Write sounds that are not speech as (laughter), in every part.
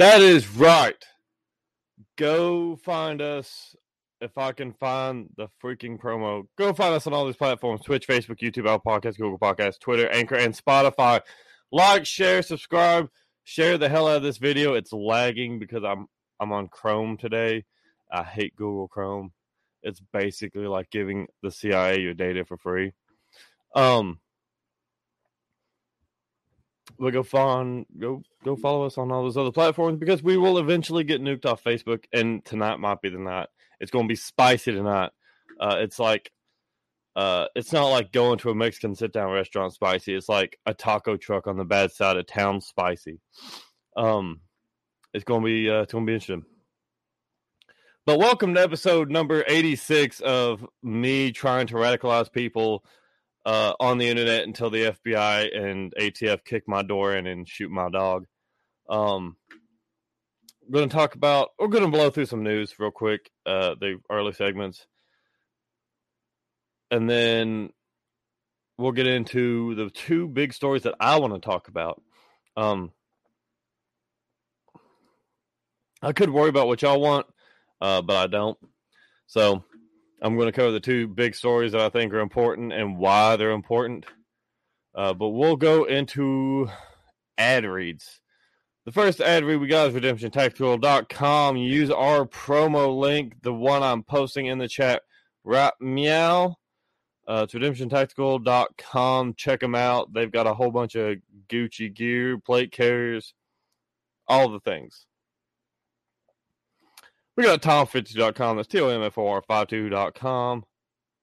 That is right. Go find us if I can find the freaking promo. Go find us on all these platforms Twitch, Facebook, YouTube, Apple Podcasts, Google Podcasts, Twitter, Anchor, and Spotify. Like, share, subscribe, share the hell out of this video. It's lagging because I'm I'm on Chrome today. I hate Google Chrome. It's basically like giving the CIA your data for free. Um but go find go go follow us on all those other platforms because we will eventually get nuked off Facebook and tonight might be the night. It's gonna be spicy tonight. Uh it's like uh it's not like going to a Mexican sit down restaurant spicy. It's like a taco truck on the bad side of town spicy. Um it's gonna be uh it's gonna be interesting. But welcome to episode number 86 of me trying to radicalize people uh, on the internet until the FBI and ATF kick my door in and shoot my dog. Um, we're going to talk about, we're going to blow through some news real quick, uh, the early segments. And then we'll get into the two big stories that I want to talk about. Um, I could worry about what y'all want uh, but I don't. So I'm going to cover the two big stories that I think are important and why they're important. Uh, but we'll go into ad reads. The first ad read we got is redemptiontactical.com. Use our promo link, the one I'm posting in the chat, right meow. Uh, it's redemptiontactical.com. Check them out. They've got a whole bunch of Gucci gear, plate carriers, all the things. We got tom50.com. That's T-O-M-F-O-R-52.com.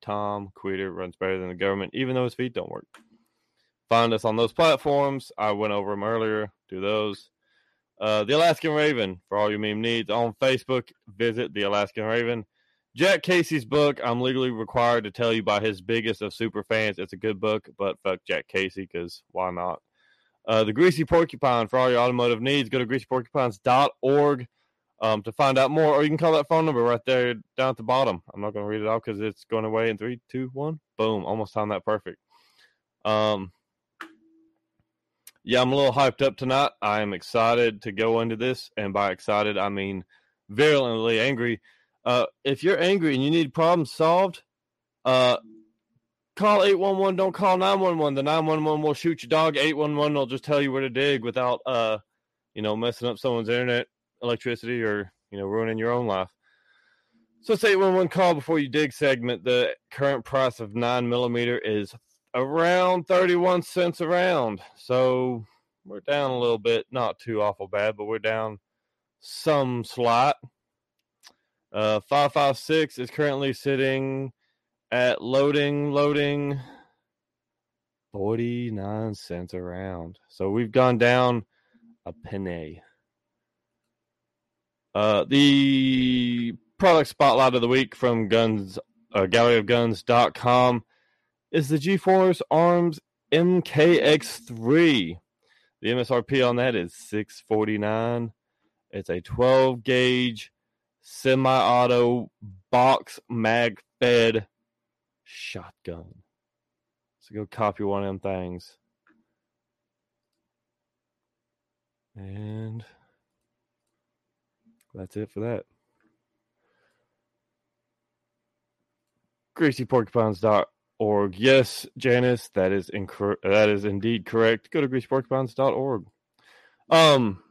Tom Queter runs better than the government, even though his feet don't work. Find us on those platforms. I went over them earlier. Do those. Uh, the Alaskan Raven for all your meme needs on Facebook. Visit the Alaskan Raven. Jack Casey's book. I'm legally required to tell you by his biggest of super fans. It's a good book, but fuck Jack Casey because why not? Uh, the Greasy Porcupine for all your automotive needs. Go to greasyporcupines.org um, to find out more, or you can call that phone number right there down at the bottom. I'm not going to read it out because it's going away in three, two, one. Boom! Almost timed that perfect. Um, yeah, I'm a little hyped up tonight. I am excited to go into this, and by excited, I mean virulently angry. Uh, if you're angry and you need problems solved, uh, call 811. Don't call 911. The 911 will shoot your dog. 811 will just tell you where to dig without, uh, you know, messing up someone's internet electricity or you know ruining your own life. So say one one call before you dig segment. The current price of nine millimeter is around thirty one cents around. So we're down a little bit, not too awful bad, but we're down some slight. Uh, five five six is currently sitting at loading loading forty nine cents around. So we've gone down a penny. Uh, the product spotlight of the week from Guns uh, GalleryofGuns.com is the G-Force Arms MKX3. The MSRP on that is 649. It's a 12 gauge semi-auto box mag fed shotgun. So go copy one of them things. And that's it for that. GreasyPorcupines.org. Yes, Janice, that is incorrect. That is indeed correct. Go to GreasyPorcupines.org. Um,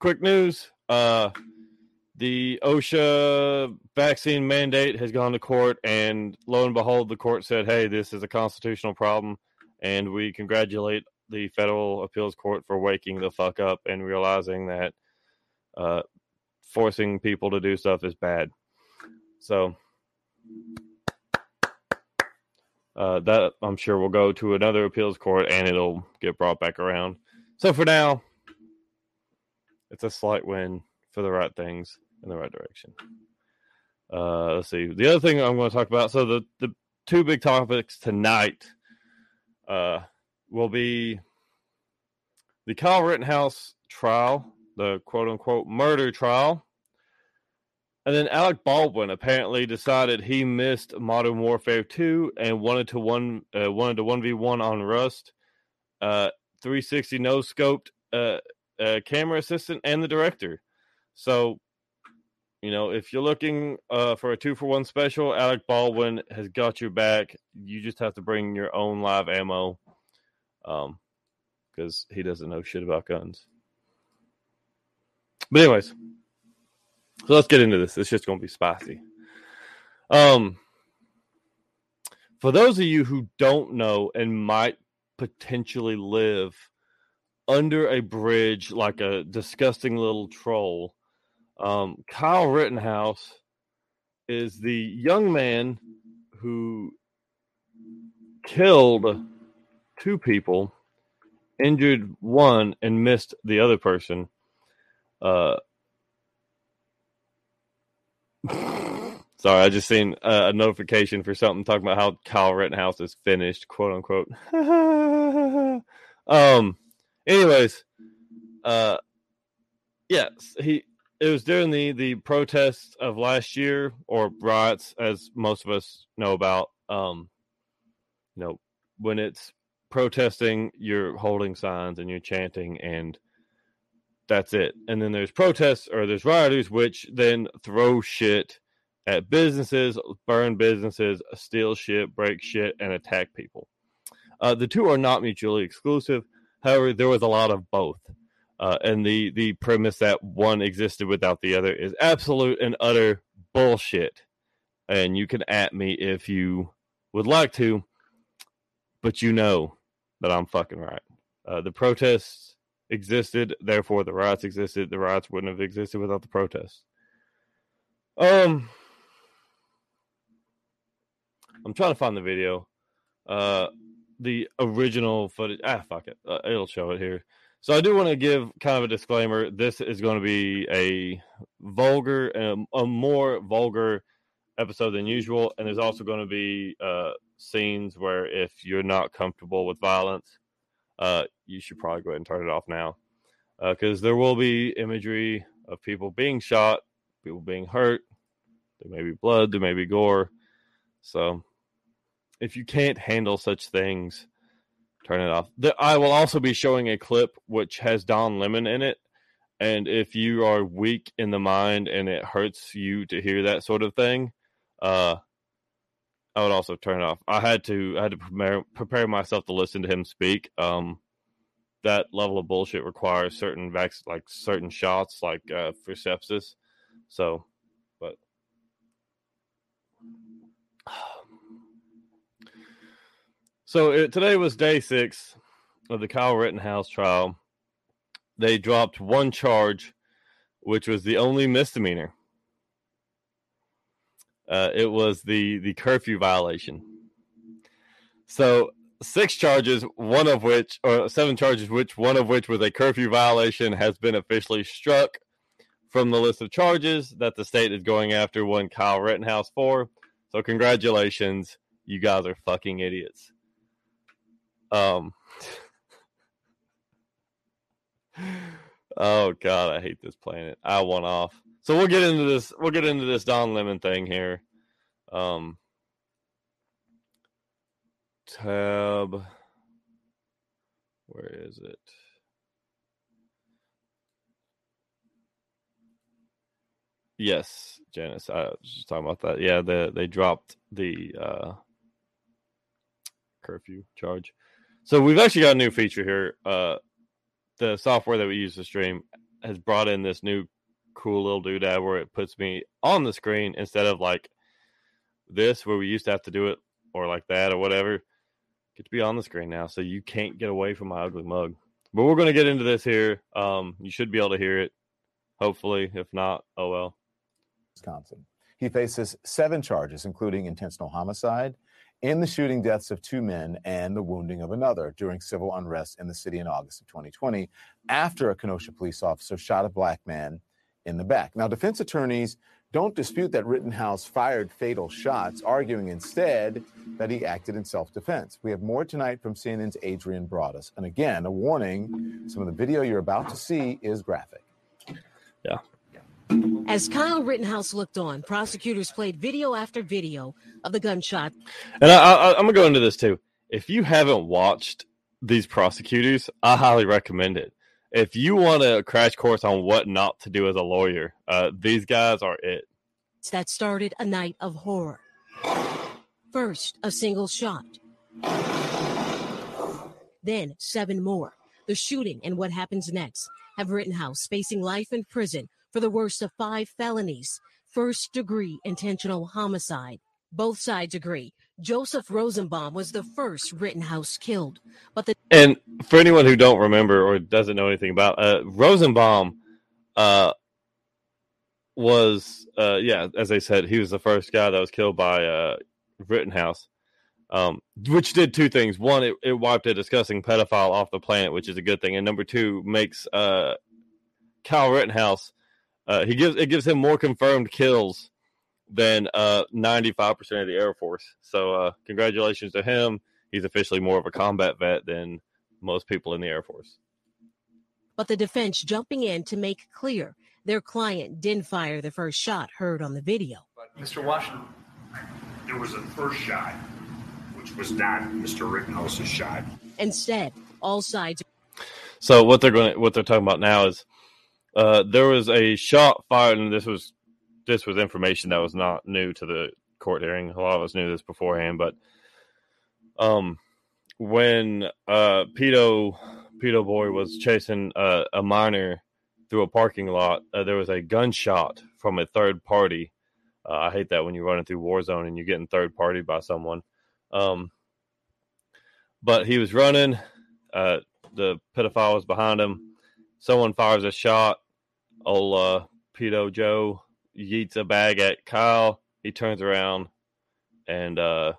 quick news. Uh, the OSHA vaccine mandate has gone to court, and lo and behold, the court said, "Hey, this is a constitutional problem," and we congratulate the federal appeals court for waking the fuck up and realizing that uh, forcing people to do stuff is bad. So uh, that I'm sure will go to another appeals court and it'll get brought back around. So for now, it's a slight win for the right things in the right direction. Uh, let's see. The other thing I'm going to talk about. So the the two big topics tonight uh, will be the Kyle Rittenhouse trial the quote unquote murder trial. And then Alec Baldwin apparently decided he missed Modern Warfare 2 and wanted to one uh, wanted to 1v1 on Rust. Uh, 360 no scoped uh, a camera assistant, and the director. So, you know, if you're looking uh, for a two for one special, Alec Baldwin has got your back. You just have to bring your own live ammo, um, because he doesn't know shit about guns. But anyways, so let's get into this. It's just going to be spicy. Um, for those of you who don't know and might potentially live under a bridge like a disgusting little troll, um, Kyle Rittenhouse is the young man who killed two people, injured one, and missed the other person. Uh, sorry, I just seen a, a, notification for something talking about how Kyle Rittenhouse is finished, quote unquote. (laughs) um. Anyways, uh, yes, he. It was during the the protests of last year, or riots, as most of us know about. Um, you know, when it's protesting, you're holding signs and you're chanting and that's it. And then there's protests or there's rioters, which then throw shit at businesses, burn businesses, steal shit, break shit, and attack people. Uh, the two are not mutually exclusive. However, there was a lot of both. Uh, and the, the premise that one existed without the other is absolute and utter bullshit. And you can at me if you would like to, but you know that I'm fucking right. Uh, the protests existed, therefore the riots existed. The riots wouldn't have existed without the protests. Um, I'm trying to find the video. Uh, the original footage. Ah, fuck it. Uh, it'll show it here. So I do want to give kind of a disclaimer. This is going to be a vulgar, um, a more vulgar episode than usual, and there's also going to be uh, scenes where if you're not comfortable with violence, uh, you should probably go ahead and turn it off now because uh, there will be imagery of people being shot, people being hurt. There may be blood, there may be gore. So if you can't handle such things, turn it off. The, I will also be showing a clip which has Don Lemon in it. And if you are weak in the mind and it hurts you to hear that sort of thing, uh, I would also turn it off. I had to I had to prepare prepare myself to listen to him speak. Um, that level of bullshit requires certain vac like certain shots, like uh, for sepsis. So, but (sighs) so it, today was day six of the Kyle Rittenhouse trial. They dropped one charge, which was the only misdemeanor. Uh, it was the the curfew violation. So six charges, one of which, or seven charges, which one of which was a curfew violation, has been officially struck from the list of charges that the state is going after one Kyle Rittenhouse for. So congratulations, you guys are fucking idiots. Um. (laughs) oh god, I hate this planet. I want off. So we'll get into this. We'll get into this Don Lemon thing here. Um, tab. Where is it? Yes, Janice. I was just talking about that. Yeah, the, they dropped the uh, curfew charge. So we've actually got a new feature here. Uh, the software that we use to stream has brought in this new cool little doodad where it puts me on the screen instead of like this where we used to have to do it or like that or whatever. Get to be on the screen now, so you can't get away from my ugly mug. But we're to get into this here. Um, you should be able to hear it, hopefully. If not, oh well. Wisconsin. He faces seven charges, including intentional homicide, in the shooting deaths of two men and the wounding of another during civil unrest in the city in August of 2020 after a Kenosha police officer shot a black man in the back. Now, defense attorneys don't dispute that Rittenhouse fired fatal shots, arguing instead that he acted in self defense. We have more tonight from CNN's Adrienne Broaddus. And again, a warning some of the video you're about to see is graphic. Yeah. As Kyle Rittenhouse looked on, prosecutors played video after video of the gunshot. And I, am going to go into this too. If you haven't watched these prosecutors, I highly recommend it. If you want a crash course on what not to do as a lawyer, uh, these guys are it. That started a night of horror. First, a single shot. Then, seven more. The shooting and what happens next have Rittenhouse facing life in prison for the worst of five felonies first degree intentional homicide. Both sides agree Joseph Rosenbaum was the first Rittenhouse killed. But the and for anyone who don't remember or doesn't know anything about uh, Rosenbaum, uh, was uh, yeah, as I said, he was the first guy that was killed by uh, Rittenhouse, um, which did two things. One, it, it wiped a disgusting pedophile off the planet, which is a good thing, and number two, makes uh, Kyle Rittenhouse. Uh, he gives it gives him more confirmed kills than uh, 95% of the Air Force. So, uh, congratulations to him. He's officially more of a combat vet than most people in the Air Force. But the defense jumping in to make clear their client didn't fire the first shot heard on the video. But Mr. Washington, there was a first shot, which was not Mr. Rittenhouse's shot. Instead, all sides. So what they're going, to, what they're talking about now is uh, there was a shot fired, and this was this was information that was not new to the court hearing. A lot of us knew this beforehand, but um, when uh, Pedo Pedo Boy was chasing uh, a minor through a parking lot, uh, there was a gunshot from a third party. Uh, I hate that when you're running through Warzone and you're getting third party by someone. Um, but he was running. Uh, the pedophile was behind him. Someone fires a shot. Old uh, pedo Joe yeets a bag at Kyle. He turns around and uh,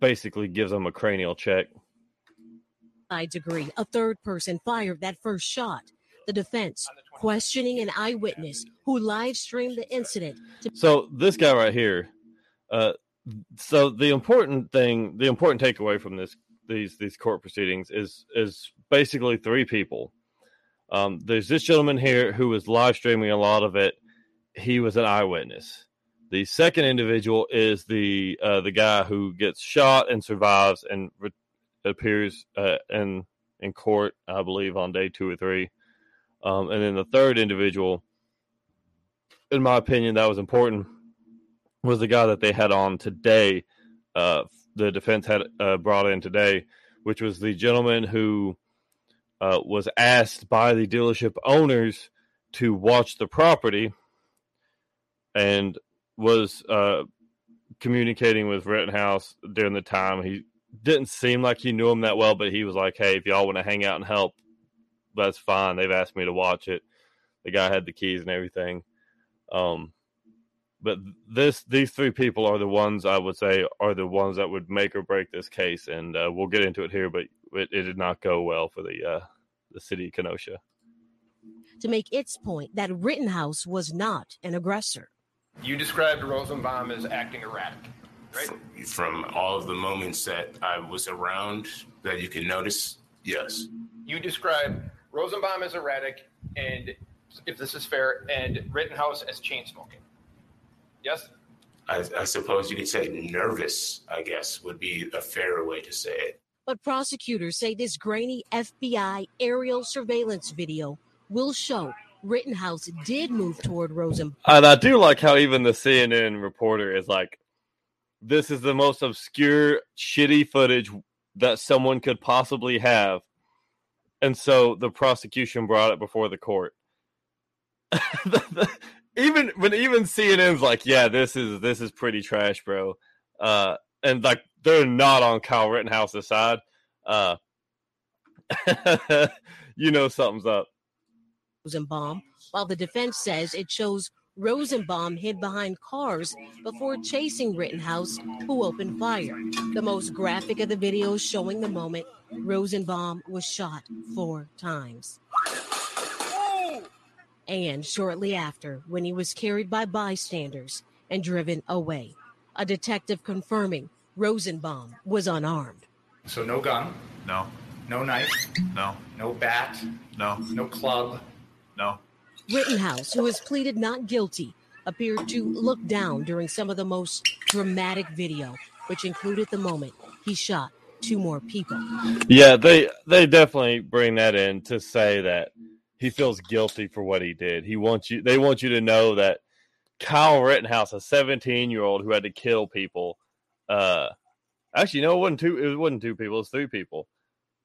basically gives him a cranial check. Sides agree. A third person fired that first shot. The defense questioning an eyewitness who live streamed the incident. To- so this guy right here. Uh, so the important thing, the important takeaway from this these these court proceedings is is basically three people. Um, there's this gentleman here who was live streaming a lot of it. He was an eyewitness. The second individual is the uh, the guy who gets shot and survives and re- appears uh, in in court, I believe, on day two or three. Um, and then the third individual, in my opinion, that was important, was the guy that they had on today. Uh, the defense had uh, brought in today, which was the gentleman who uh, was asked by the dealership owners to watch the property and was uh, communicating with Rittenhouse during the time. He didn't seem like he knew him that well, but he was like, "Hey, if y'all want to hang out and help, that's fine." They've asked me to watch it. The guy had the keys and everything. Um, but this these three people are the ones I would say are the ones that would make or break this case, and uh, we'll get into it here. But it, it did not go well for the uh, the city of Kenosha. To make its point that Rittenhouse was not an aggressor. You described Rosenbaum as acting erratic, right? From all of the moments that I was around that you can notice, yes. You described Rosenbaum as erratic, and if this is fair, and Rittenhouse as chain smoking. Yes? I, I suppose you could say nervous, I guess, would be a fairer way to say it. But prosecutors say this grainy FBI aerial surveillance video will show Rittenhouse did move toward Rosen. And I do like how even the CNN reporter is like, this is the most obscure, shitty footage that someone could possibly have. And so the prosecution brought it before the court. (laughs) even when even CNN's like, yeah, this is this is pretty trash, bro. Uh, and like they're not on Kyle Rittenhouse's side. Uh, (laughs) you know something's up. Rosenbaum, while the defense says it shows Rosenbaum hid behind cars before chasing Rittenhouse, who opened fire. The most graphic of the videos showing the moment Rosenbaum was shot four times. And shortly after, when he was carried by bystanders and driven away, a detective confirming Rosenbaum was unarmed. So no gun, No, no knife, no, no bat, no, no club. no. Rittenhouse, who has pleaded not guilty, appeared to look down during some of the most dramatic video, which included the moment he shot two more people. Yeah, they they definitely bring that in to say that he feels guilty for what he did. He wants you they want you to know that Kyle Rittenhouse, a 17 year old who had to kill people, uh actually no, it wasn't two it wasn't two people, it was three people.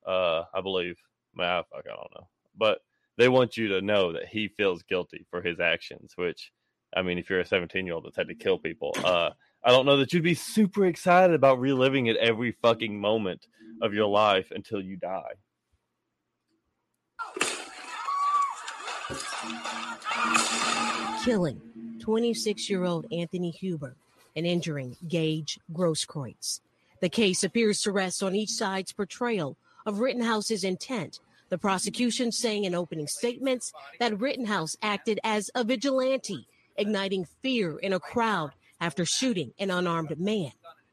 Uh I believe. Man, fuck, I don't know. But they want you to know that he feels guilty for his actions, which I mean, if you're a 17 year old that's had to kill people, uh I don't know that you'd be super excited about reliving it every fucking moment of your life until you die. Killing 26 year old Anthony Huber and injuring Gage Grosskreutz. The case appears to rest on each side's portrayal of Rittenhouse's intent. The prosecution saying in opening statements that Rittenhouse acted as a vigilante, igniting fear in a crowd after shooting an unarmed man.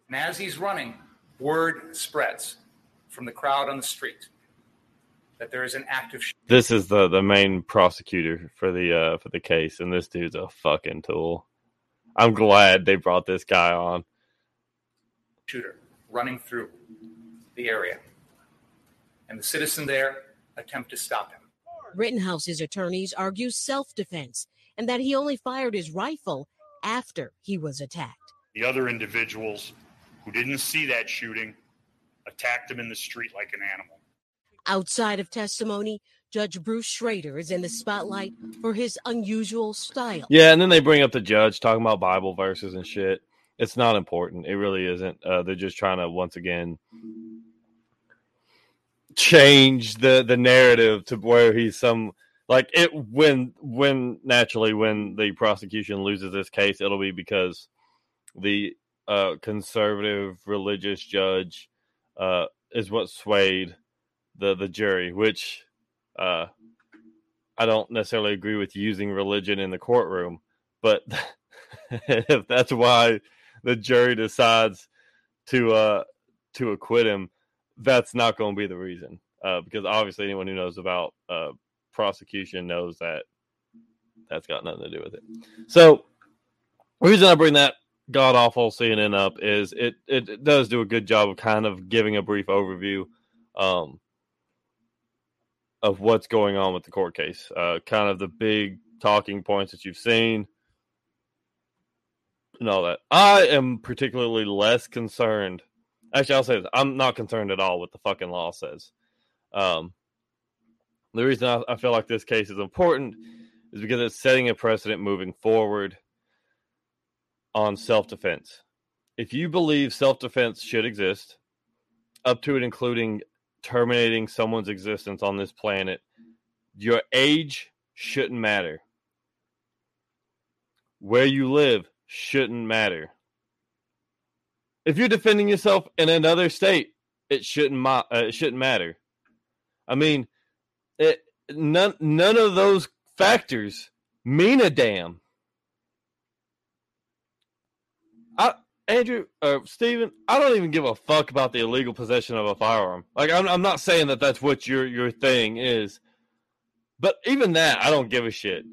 And as he's running, word spreads from the crowd on the street that there is an active sh- This is the the main prosecutor for the uh for the case, and this dude's a fucking tool. I'm glad they brought this guy on. shooter running through the area. And the citizen there attempt to stop him. Rittenhouse's attorneys argue self defense and that he only fired his rifle after he was attacked. The other individuals who didn't see that shooting attacked him in the street like an animal. Outside of testimony, Judge Bruce Schroeder is in the spotlight for his unusual style. Yeah, and then they bring up the judge talking about Bible verses and shit. It's not important. It really isn't. Uh, they're just trying to once again change the the narrative to where he's some like it when when naturally when the prosecution loses this case it'll be because the uh conservative religious judge uh is what swayed the the jury which uh I don't necessarily agree with using religion in the courtroom but (laughs) if that's why the jury decides to uh to acquit him that's not going to be the reason uh, because obviously anyone who knows about uh, prosecution knows that that's got nothing to do with it. So the reason I bring that god awful CNN up is it, it it does do a good job of kind of giving a brief overview um, of what's going on with the court case, uh, kind of the big talking points that you've seen. And all that. I am particularly less concerned Actually, I'll say this. I'm not concerned at all what the fucking law says. Um, the reason I, I feel like this case is important is because it's setting a precedent moving forward on self defense. If you believe self defense should exist, up to and including terminating someone's existence on this planet, your age shouldn't matter. Where you live shouldn't matter if you're defending yourself in another state, it shouldn't ma- uh, it shouldn't matter. I mean, it, none none of those factors mean a damn. I Andrew or uh, Stephen, I don't even give a fuck about the illegal possession of a firearm. Like I'm I'm not saying that that's what your your thing is. But even that, I don't give a shit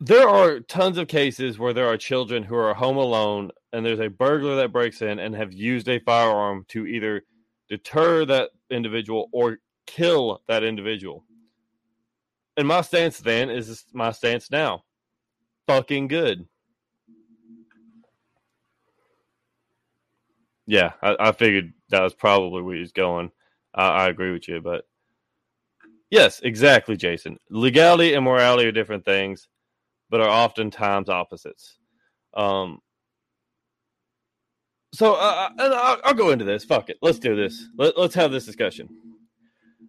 there are tons of cases where there are children who are home alone and there's a burglar that breaks in and have used a firearm to either deter that individual or kill that individual. And my stance then is my stance now. Fucking good. Yeah, I, I figured that was probably where he's going. I, I agree with you, but yes, exactly, Jason. Legality and morality are different things but are oftentimes opposites. Um, so uh, I'll, I'll, go into this. Fuck it. Let's do this. Let, let's have this discussion.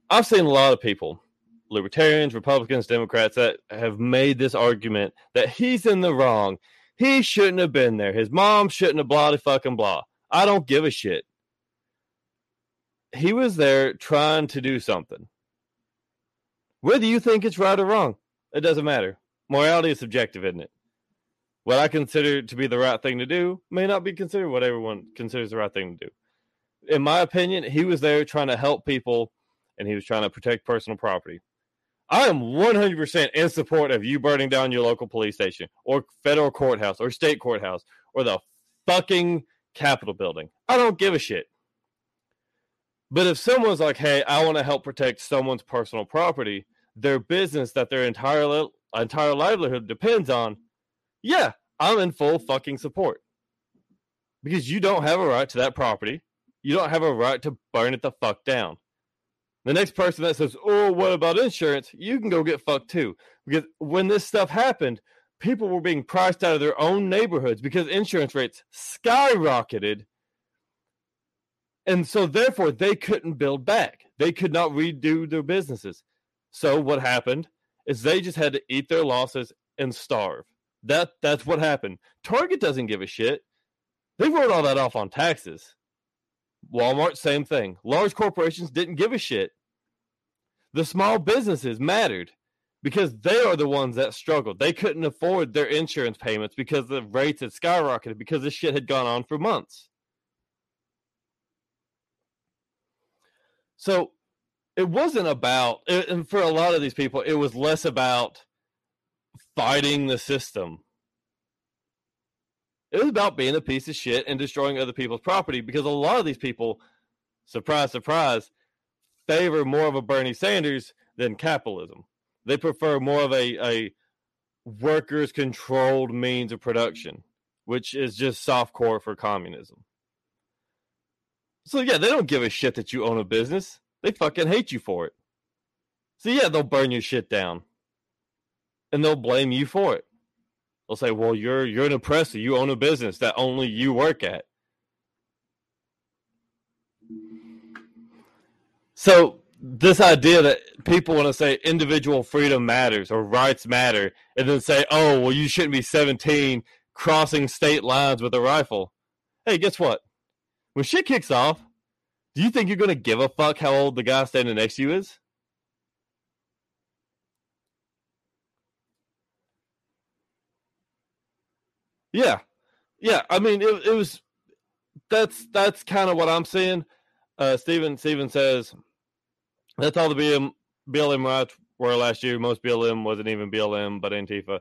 I've seen a lot of people, libertarians, Republicans, Democrats, that have made this argument that he's in the wrong. He shouldn't have been there. His mom shouldn't have blah fucking blah. I don't give a shit. He was there trying to do something. Whether you think it's right or wrong, it doesn't matter morality is subjective, isn't it? What I consider to be the right thing to do may not be considered what everyone considers the right thing to do. In my opinion, he was there trying to help people and he was trying to protect personal property. I am 100% in support of you burning down your local police station or federal courthouse or state courthouse or the fucking Capitol building. I don't give a shit. But if someone's like, hey, I want to help protect someone's personal property, their business that their entire li- entire livelihood depends on, yeah, I'm in full fucking support. Because you don't have a right to that property. You don't have a right to burn it the fuck down. The next person that says, "Oh, what about insurance?" You can go get fucked too. Because when this stuff happened, people were being priced out of their own neighborhoods because insurance rates skyrocketed. And so therefore they couldn't build back. They could not redo their businesses. So what happened is they just had to eat their losses and starve. That that's what happened. Target doesn't give a shit. They wrote all that off on taxes. Walmart, same thing. Large corporations didn't give a shit. The small businesses mattered because they are the ones that struggled. They couldn't afford their insurance payments because the rates had skyrocketed because this shit had gone on for months. So it wasn't about, and for a lot of these people, it was less about fighting the system. It was about being a piece of shit and destroying other people's property because a lot of these people, surprise, surprise, favor more of a Bernie Sanders than capitalism. They prefer more of a, a workers controlled means of mm-hmm. production, which is just soft core for communism. So yeah, they don't give a shit that you own a business. They fucking hate you for it. So yeah, they'll burn your shit down. And they'll blame you for it. They'll say, "Well, you're you're an oppressor. You own a business that only you work at." So this idea that people want to say individual freedom matters or rights matter, and then say, "Oh, well, you shouldn't be 17 crossing state lines with a rifle." Hey, guess what? When shit kicks off, do you think you're going to give a fuck how old the guy standing next to you is? Yeah, yeah. I mean, it, it was that's that's kind of what I'm seeing. Uh, Steven Steven says that's all the BM, BLM riots were last year. Most BLM wasn't even BLM, but Antifa.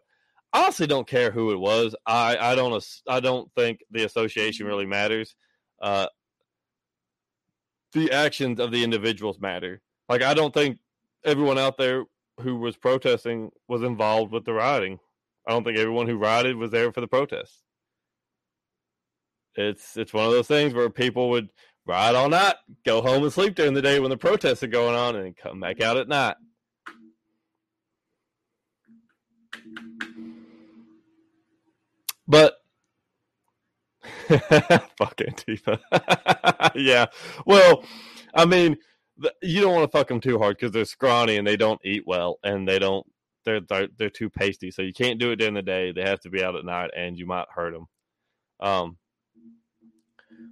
I honestly don't care who it was. I I don't I don't think the association really matters. Uh, the actions of the individuals matter. Like I don't think everyone out there who was protesting was involved with the rioting. I don't think everyone who rioted was there for the protests. It's it's one of those things where people would ride all night, go home and sleep during the day when the protests are going on, and come back out at night. But (laughs) fuck Antifa. (laughs) yeah. Well, I mean, you don't want to fuck them too hard because they're scrawny and they don't eat well and they don't they're, they're they're too pasty. So you can't do it during the day. They have to be out at night, and you might hurt them. Um,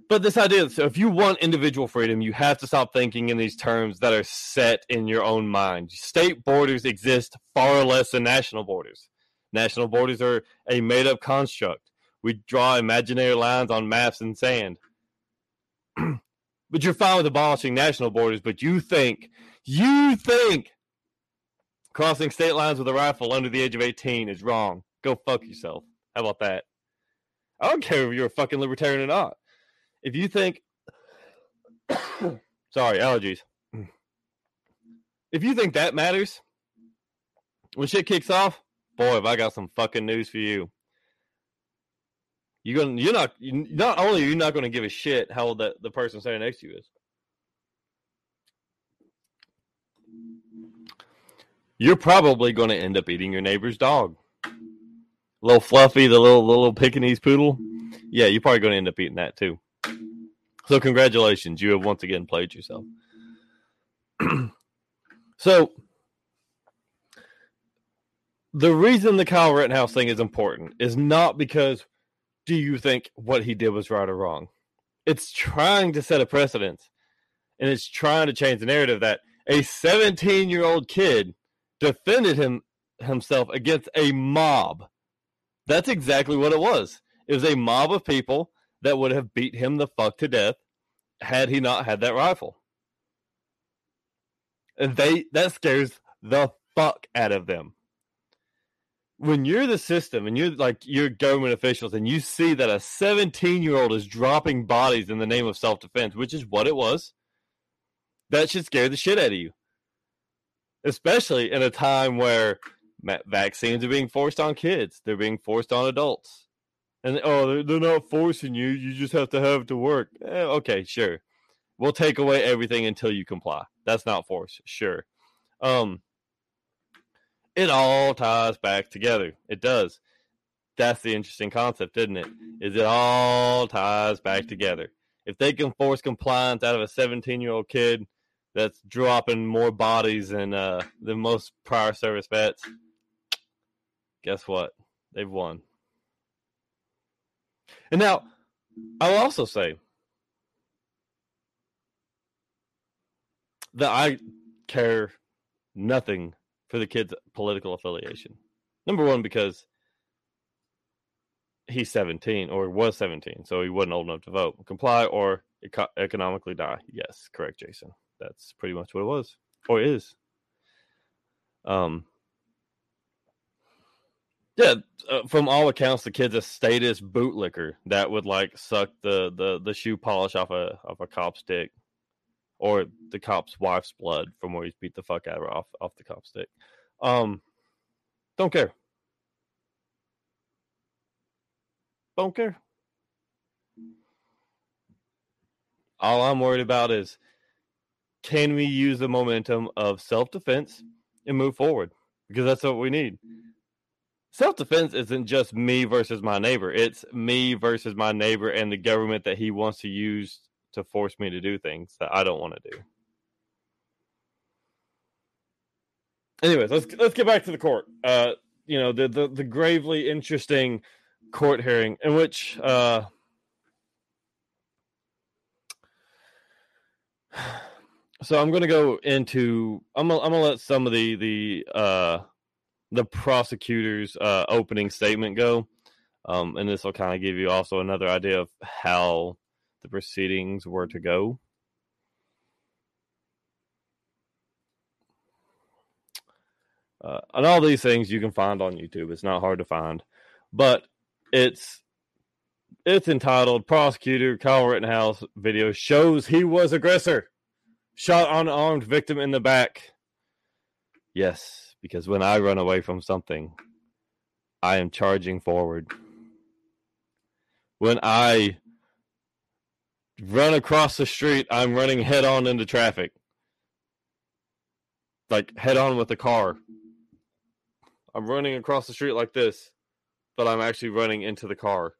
but this idea, so if you want individual freedom, you have to stop thinking in these terms that are set in your own mind. State borders exist far less than national borders. National borders are a made-up construct. We draw imaginary lines on maps and sand. (clears throat) but you're fine with abolishing national borders, but you think, you think Crossing state lines with a rifle under the age of 18 is wrong. Go fuck yourself. How about that? I don't care if you're a fucking libertarian or not. If you think, (coughs) sorry, allergies. If you think that matters, when shit kicks off, boy, have I got some fucking news for you. You're gonna, you're not, you, not only are you not to give a shit how old that the person standing next to you is, you're probably to end up eating your neighbor's dog. Little Fluffy, the little little Pekingese poodle. Yeah, you're probably to end up eating that too. So congratulations, you have once again played yourself. (clears throat) so the reason the Kyle Rittenhouse thing is important is not because do you think what he did was right or wrong? It's trying to set a precedent and it's trying to change the narrative that a 17 year old kid defended him himself against a mob. That's exactly what it was. It was a mob of people that would have beat him the fuck to death had he not had that rifle. And they that scares the fuck out of them. when you're the system and you're like you're government officials and you see that a 17 year old is dropping bodies in the name of self defense, which is what it was, that should scare the shit out of you. Especially in a time where vaccines are being forced on kids, they're being forced on adults. And oh, they're, they're not forcing you, you just have to have to work. Eh, okay, sure. We'll take away everything until you comply. That's not force, sure. Um, it all ties back together. It does. That's the interesting concept, isn't it? Is it all ties back together? If they can force compliance out of a 17 year old kid that's dropping more bodies than uh, than most prior service vets, guess what? They've won. And now, I'll also say that I care nothing for the kid's political affiliation. Number one, because he's 17 or was 17, so he wasn't old enough to vote. Comply or eco- economically die. Yes, correct, Jason. That's pretty much what it was or is. Um, yeah, uh, from all accounts, the kid's a status bootlicker that would like suck the the the shoe polish off a off a cop's dick or the cop's wife's blood from where he's beat the fuck out of her off off the cop's stick. Um, don't care. Don't care. All I'm worried about is can we use the momentum of self defense and move forward? Because that's what we need. Self defense isn't just me versus my neighbor, it's me versus my neighbor and the government that he wants to use to force me to do things that I don't want to do. Anyways, let's let's get back to the court. Uh, you know the the, the gravely interesting court hearing in which uh, (sighs) so I'm going to go into I'm gonna, I'm gonna let some of the the uh, the prosecutor's uh, opening statement go, um, and this will kind of give you also another idea of how the proceedings were to go. Uh, and all these things you can find on YouTube. It's not hard to find, but it's it's entitled "Prosecutor Kyle Rittenhouse video shows he was aggressor, shot unarmed victim in the back." Yes, because when I run away from something, I am charging forward. When I run across the street, I'm running head on into traffic. Like head on with the car. I'm running across the street like this, but I'm actually running into the car.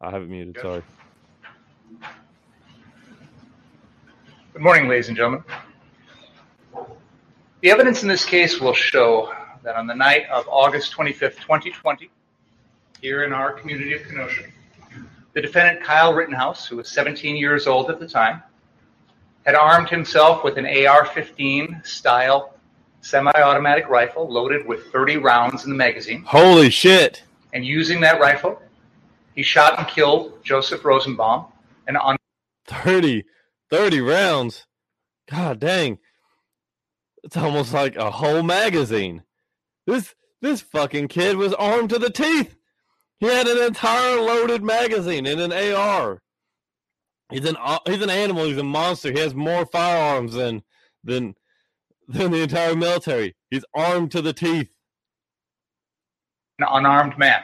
I have it muted, sorry. Good morning, ladies and gentlemen. The evidence in this case will show that on the night of August 25th, 2020, here in our community of Kenosha. The defendant, Kyle Rittenhouse, who was 17 years old at the time, had armed himself with an AR 15 style semi automatic rifle loaded with 30 rounds in the magazine. Holy shit. And using that rifle, he shot and killed Joseph Rosenbaum. And on 30, 30 rounds. God dang. It's almost like a whole magazine. This this fucking kid was armed to the teeth. He had an entire loaded magazine in an AR. He's an uh, he's an animal. He's a monster. He has more firearms than than than the entire military. He's armed to the teeth. An unarmed man.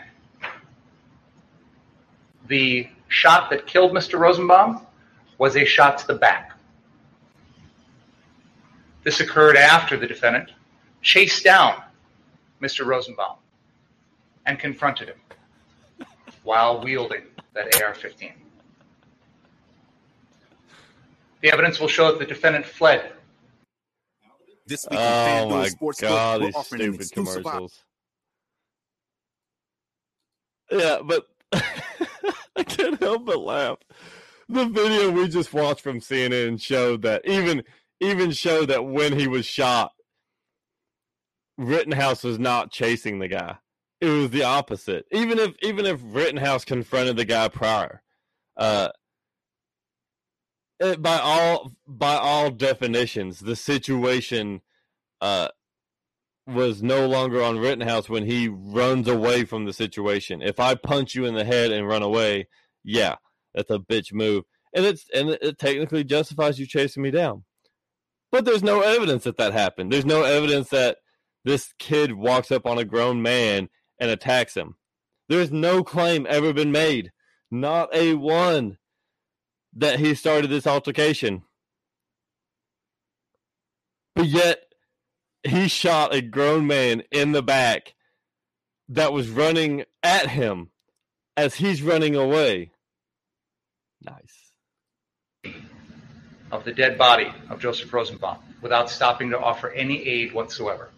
The shot that killed Mr. Rosenbaum was a shot to the back. This occurred after the defendant chased down Mr. Rosenbaum and confronted him while wielding that AR 15. The evidence will show that the defendant fled. This week oh my Sports God, these stupid commercials. Yeah, but (laughs) I can't help but laugh. The video we just watched from CNN showed that even even showed that when he was shot, Rittenhouse was not chasing the guy it was the opposite. Even if even if Rittenhouse confronted the guy prior, uh, it, by all by all definitions, the situation uh, was no longer on Rittenhouse when he runs away from the situation. If I punch you in the head and run away, yeah, that's a bitch move, and it's and it technically justifies you chasing me down. But there's no evidence that that happened. There's no evidence that this kid walks up on a grown man and attacks him. There's no claim ever been made, not a one, that he started this altercation. But yet, he shot a grown man in the back that was running at him as he's running away. Nice. Of the dead body of Joseph Rosenbaum without stopping to offer any aid whatsoever.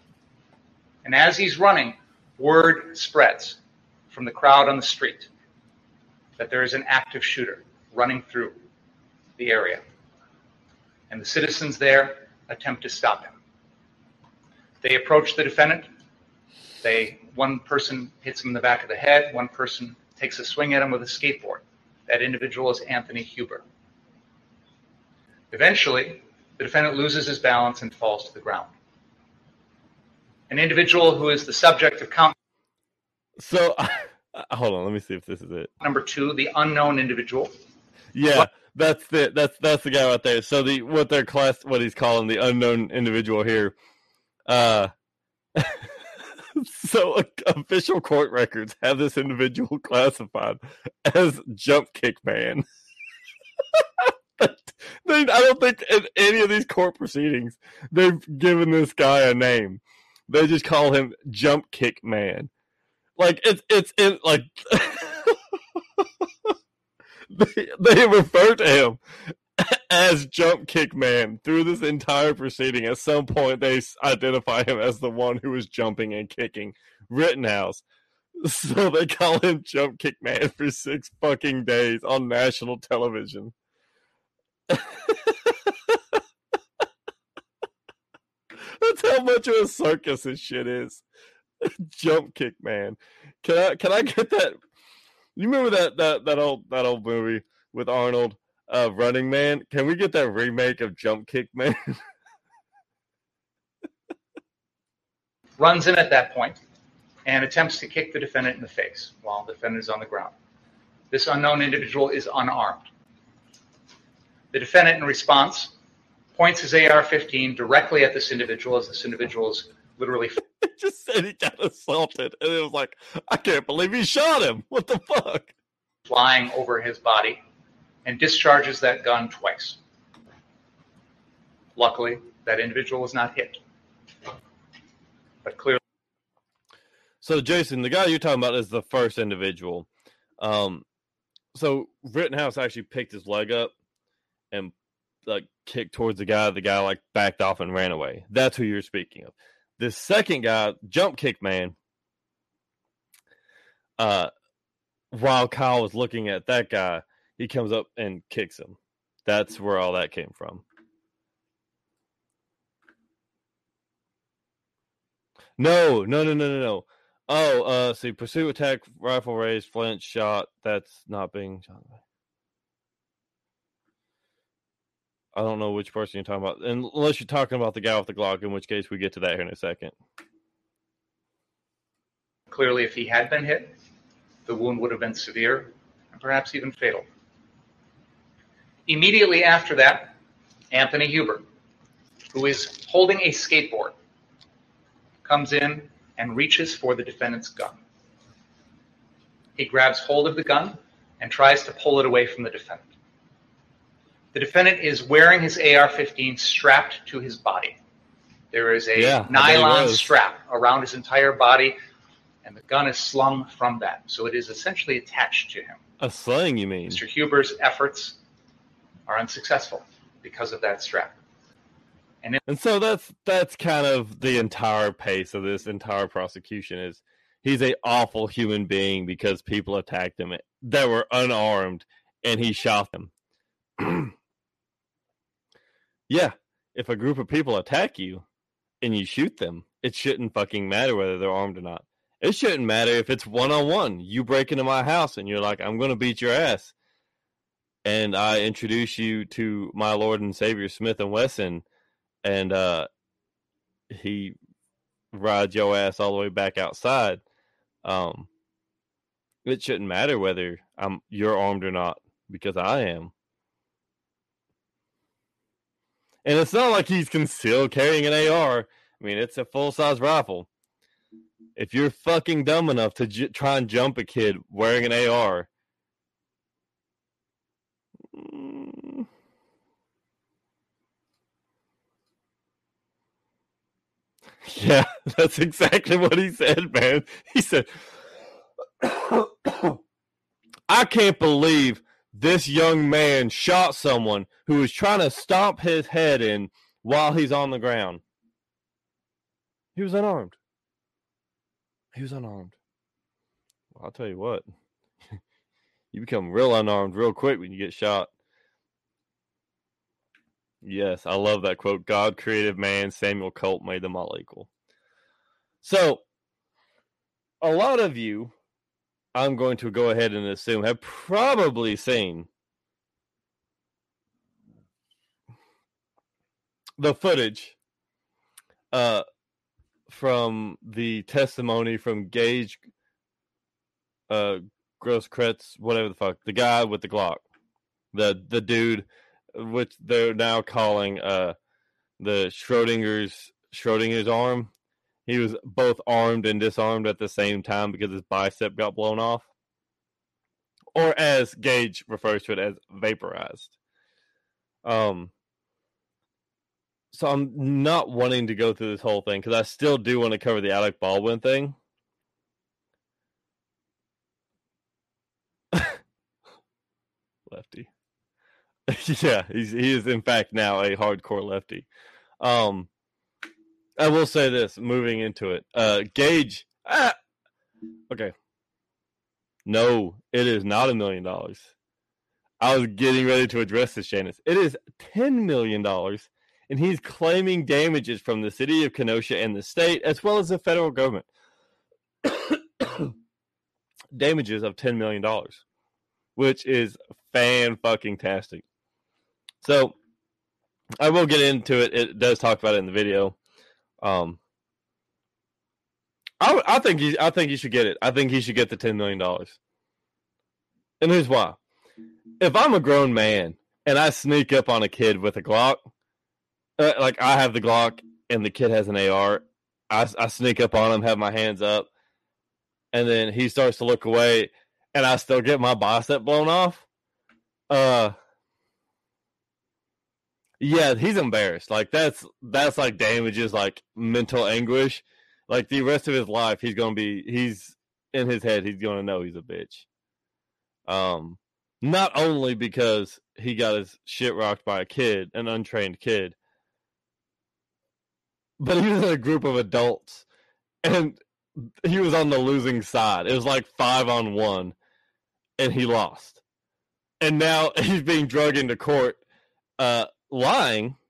And as he's running, word spreads from the crowd on the street that there is an active shooter running through the area. And the citizens there attempt to stop him. They approach the defendant. They one person hits him in the back of the head, one person takes a swing at him with a skateboard. That individual is Anthony Huber. Eventually, the defendant loses his balance and falls to the ground. An individual who is the subject of count So, (laughs) hold on, let me see if this is it. number two, the unknown individual, Yeah, that's the that's that's the guy right there. So the what their class what he's calling the unknown individual here. Uh (laughs) so uh, official court records have this individual (laughs) classified as jump kick man. They, I don't think in any of these court proceedings they've given this guy a name. They just call him jump kick man. Like it's it's in like (laughs) they, they refer to him as Jump Kick Man through this entire proceeding. At some point, they identify him as the one who was jumping and kicking Rittenhouse. So they call him Jump Kick Man for six fucking days on national television. That's how much of a circus this shit is. (laughs) Jump Kick Man. Can I can I (laughs) get that? You remember that that that old that old movie with Arnold, uh, Running Man? Can we get that remake of Jump Kick Man? (laughs) runs in at that point and attempts to kick the defendant in the face while the defendant is on the ground. This unknown individual is unarmed. The defendant, in response, points his AR 15 directly at this individual as this individual is literally (laughs) just said he got assaulted, and it was like, I can't believe he shot him. What the fuck? flying over his body and discharges that gun twice. Luckily, that individual was not hit. But clearly, So, Jason, the guy you're talking about is the first individual. Um, so Rittenhouse actually picked his leg up and like kicked towards the guy. The guy like backed off and ran away. That's who you're speaking of. The second guy, jump kick man. Uh, while Kyle was looking at that guy, he comes up and kicks him. That's where all that came from. No, no, no, no, no, no. Oh, uh, see, pursue, attack, rifle raise, flinch, shot. That's not being shot. I don't know which person you're talking about, unless you're talking about the guy with the Glock. In which case, we get to that here in a second. clearly, if he had been hit, the wound would have been severe and perhaps even fatal. Immediately after that, Anthony Huber, who is holding a skateboard, comes in and reaches for the defendant's gun. He grabs hold of the gun and tries to pull it away from the defendant. The defendant is wearing his AR 15 strapped to his body. There is a Yeah, I bet he nylon strap around his entire body, and the gun is slung from that. So it is essentially attached to him. A sling, you mean? Mr. Huber's efforts are unsuccessful because of that strap. And so that's that's kind of the entire pace of this entire prosecution is he's a awful human being because people attacked him that were unarmed and he shot them. (clears throat) yeah, if a group of people attack you and you shoot them, it shouldn't fucking matter whether they're armed or not. It shouldn't matter if it's one on one. You break into my house and you're like, I'm going to beat your ass. and I introduce you to my Lord and Savior Smith and Wesson, and uh, he rides your ass all the way back outside. Um, it shouldn't matter whether I'm you're armed or not because I am. And it's not like he's concealed carrying an AR. I mean, it's a full size rifle. If you're fucking dumb enough to j- try and jump a kid wearing an AR, (laughs) yeah, that's exactly what he said, man. He said, (coughs) I can't believe this young man shot someone who was trying to stomp his head in while he's on the ground. He was unarmed. He was unarmed. Well, I'll tell you what, (laughs) you become real unarmed real quick when you get shot. Yes, I love that quote. God created man, Samuel Colt made them all equal. So, a lot of you, I'm going to go ahead and assume, have probably seen the footage uh, from the testimony from Gaige uh, Grosskreutz, whatever the fuck, the guy with the Glock, the the dude which they're now calling uh the Schrodinger's Schrodinger's arm. He was both armed and disarmed at the same time because his bicep got blown off. Or as Gaige refers to it as vaporized. Um so I'm not wanting to go through this whole thing because I still do want to cover the Alec Baldwin thing. (laughs) Lefty. (laughs) yeah, he's he is in fact now a hardcore lefty. Um, I will say this, moving into it, uh, Gaige. Ah, okay, no, it is not a million dollars. I was getting ready to address this, Janice. It is ten million dollars, and he's claiming damages from the city of Kenosha and the state, as well as the federal government. (coughs) damages of ten million dollars, which is fan fucking tastic. So I will get into it. It does talk about it in the video. Um, I, I think he, I think he should get it. I think he should get the ten million dollars. And here's why: if I'm a grown man and I sneak up on a kid with a Glock, uh, like I have the Glock and the kid has an AR, I, I sneak up on him, have my hands up, and then he starts to look away, and I still get my bicep blown off. Uh, yeah, he's embarrassed. Like that's that's like damages like mental anguish. Like the rest of his life, he's gonna be he's in his head. He's gonna know he's a bitch. Um, not only because he got his shit rocked by a kid, an untrained kid, but he was in a group of adults, and he was on the losing side. It was like five on one, and he lost. And now (laughs) he's being dragged into court. Uh, lying. (laughs)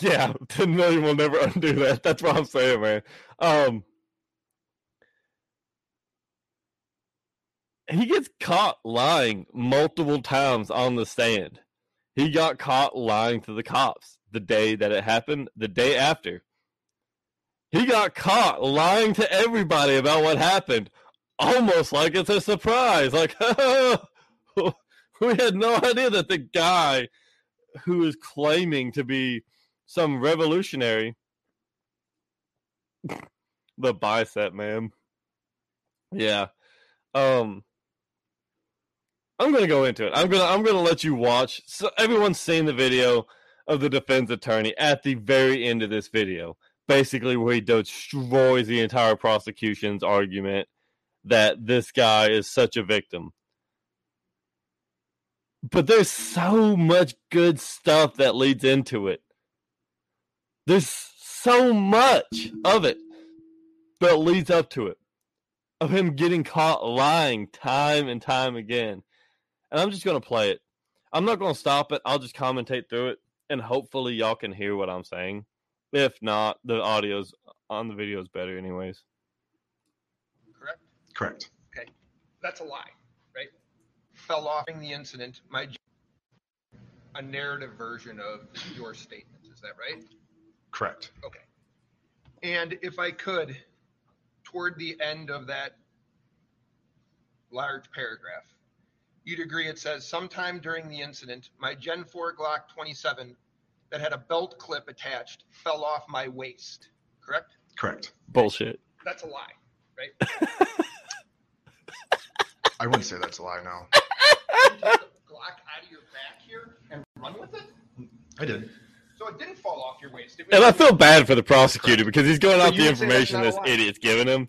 Yeah, 10 million will never (laughs) undo that. That's what I'm saying, man. Um, he gets caught lying multiple times on the stand. He got caught lying to the cops the day that it happened, the day after. He got caught lying to everybody about what happened, almost like it's a surprise. Like, (laughs) (laughs) we had no idea that the guy who is claiming to be some revolutionary the bicep man. Yeah. Um i'm gonna go into it. I'm gonna i'm gonna let you watch. So everyone's seen the video of the defense attorney at the very end of this video. Basically where he destroys the entire prosecution's argument that this guy is such a victim but there's so much good stuff that leads into it. There's so much of it that leads up to it. Of him getting caught lying time and time again. And I'm just going to play it. I'm not going to stop it. I'll just commentate through it. And hopefully, y'all can hear what I'm saying. If not, the audio's on the video is better, anyways. Correct? Correct. Okay. That's a lie, right? Fell off during the incident. My a narrative version of your statements. Is that right? Correct. Okay. And if I could, toward the end of that large paragraph, you'd agree it says sometime during the incident, my Gen 4 Glock 27 that had a belt clip attached fell off my waist. Correct? Correct. Bullshit. That's a lie, right? (laughs) I wouldn't say that's a lie. No, You took the Glock out of your back here and run with it? I did. So it didn't fall off your waist. It And I feel bad for the prosecutor because he's going So out the would say that's information this idiot's giving him.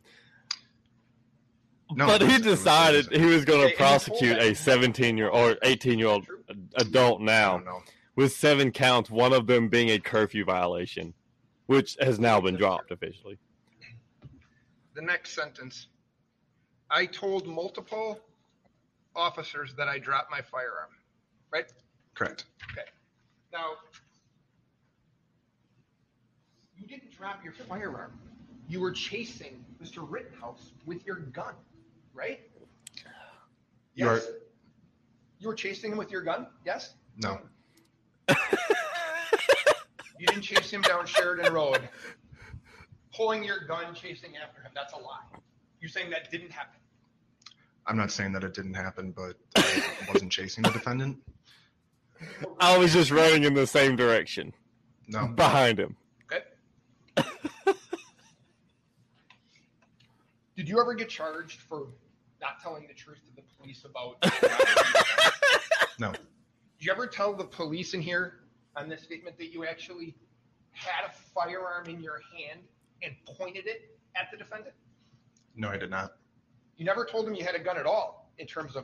No, but he was- it was- it decided he was going to and prosecute a 17 year or 18 year old adult now with seven counts, one of them being a curfew violation, which has now been dropped officially. the next sentence. I told multiple officers that I dropped my firearm. Right? Correct. Okay. Now, you didn't drop your firearm. You were chasing Mr. Rittenhouse with your gun, right? You are- Yes. You were chasing him with your gun? Yes? No. (laughs) You didn't chase him down Sheridan Road, pulling your gun, chasing after him. That's a lie. You're saying that didn't happen. I'm not saying that it didn't happen, but I wasn't chasing the defendant. I was just running in the same direction No. behind him. Okay. (laughs) Did you ever get charged for not telling the truth to the police about? (laughs) No. Did you ever tell the police in here on this statement that you actually had a firearm in your hand and pointed it at the defendant? No, I did not. You never told them you had a gun at all in terms of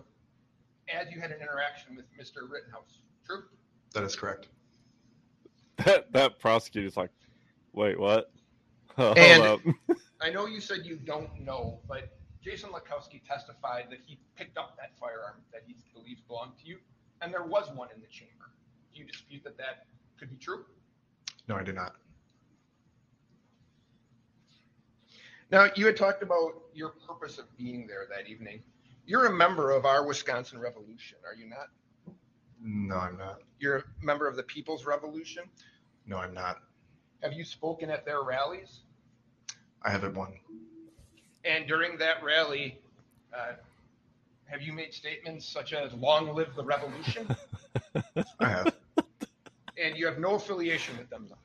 as you had an interaction with Mr. Rittenhouse. True? That is correct. That, that prosecutor's like, wait, what? (laughs) Hold And- up. (laughs) I know you said you don't know, but Jason Lackowski testified that he picked up that firearm that he believes belonged to you, and there was one in the chamber. Do you dispute that that could be true? No, I do not. Now, you had talked about your purpose of being there that evening. You're a member of our Wisconsin Revolution, are you not? No, I'm not. You're a member of the People's Revolution. No, I'm not. Have you spoken at their rallies? I haven't won. And during that rally, uh, have you made statements such as "Long live the revolution"? (laughs) I have. and you have no affiliation with them, though.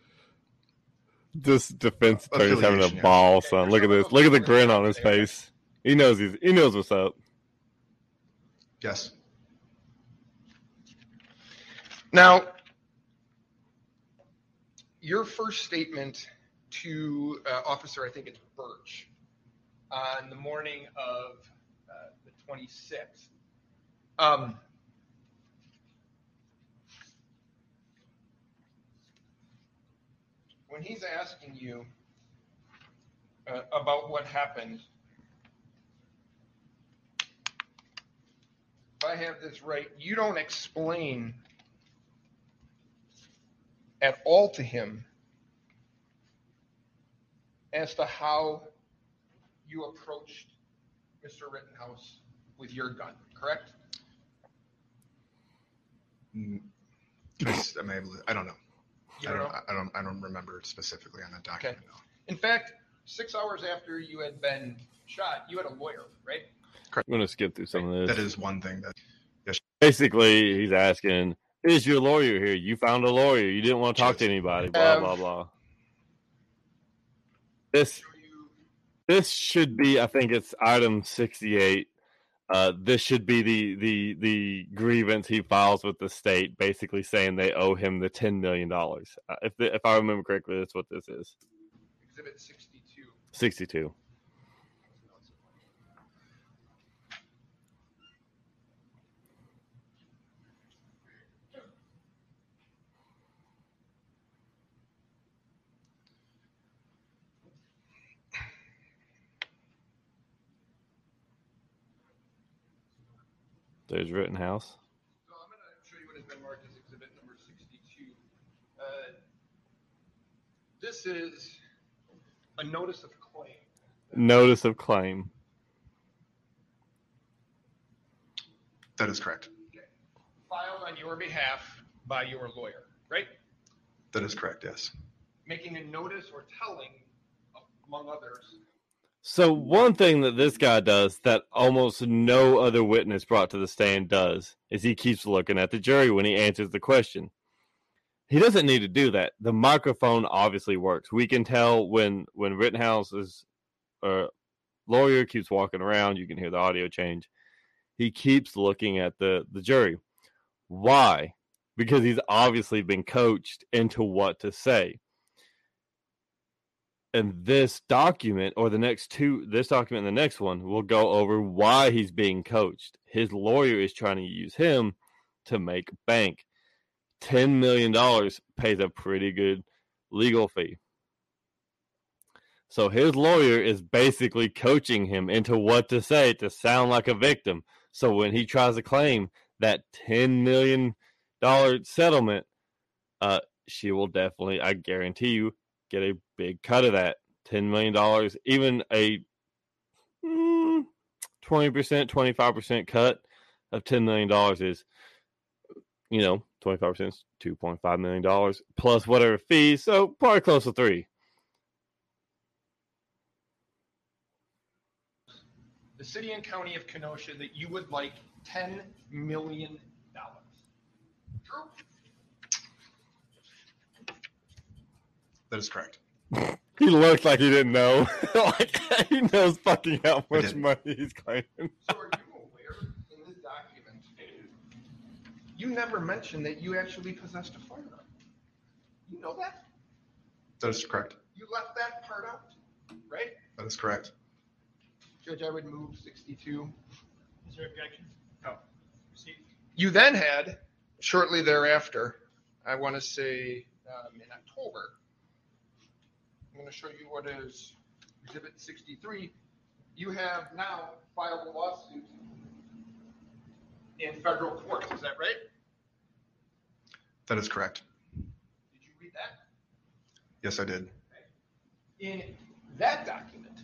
This defense attorney's having a ball, son. Look at this. Look at the grin on his face. He knows he's he knows what's up. Yes. Now, your first statement to uh, Officer, I think it's Birch, on the morning of uh, the 26th. Um, when he's asking you uh, about what happened, if I have this right, you don't explain at all to him as to how you approached Mr. Rittenhouse with your gun, correct? Mm, I, am able to, I don't know. You I don't don't, know? I don't. I don't remember specifically on that document. no. In fact, six hours after you had been shot, you had a lawyer, right? I'm gonna skip through some of this. That is one thing that. Basically, he's asking, "Is your lawyer here? You found a lawyer. You didn't want to talk to anybody." Blah Um, blah blah. This this should be, I think it's item sixty-eight. Uh, this should be the the the grievance he files with the state, basically saying they owe him the ten million dollars. Uh, if the, if I remember correctly, that's what this is. Exhibit 62. Sixty-two. There's Rittenhouse. So I'm going to show you what has been marked as exhibit number 62. Uh, this is a notice of claim. Notice of claim. That is correct. Filed on your behalf by your lawyer, right? That is correct. Yes. Making a notice or telling, among others, So one thing that this guy does that almost no other witness brought to the stand does is he keeps looking at the jury when he answers the question. He doesn't need to do that. The microphone obviously works. We can tell when when Rittenhouse's uh, lawyer keeps walking around. You can hear the audio change. He keeps looking at the the jury. Why? Because he's obviously been coached into what to say and this document or the next two this document and the next one will go over why he's being coached. His lawyer is trying to use him to make bank. 10 million dollars pays a pretty good legal fee. So his lawyer is basically coaching him into what to say to sound like a victim. So when he tries to claim that 10 million dollar settlement uh she will definitely i guarantee you get a big cut of that $10 million, even a mm, 20%, 25% cut of $10 million is, you know, 25% is $2.5 million plus whatever fees. So probably close to three. the city and county of Kenosha that you would like $10 million. True? That is correct. He looked like he didn't know. (laughs) like he knows fucking how much money he's claiming. So are you aware in this document, you never mentioned that you actually possessed a firearm? You know that? That is correct. You left that part out, right? That is correct. Judge, I would move 62. Is there objection? No. Proceed. You then had, shortly thereafter, I want to say um, in October, I'm going to show you what is Exhibit 63. You have now filed a lawsuit in federal court. Is that right? That is correct. Did you read that? Yes, I did. In that document,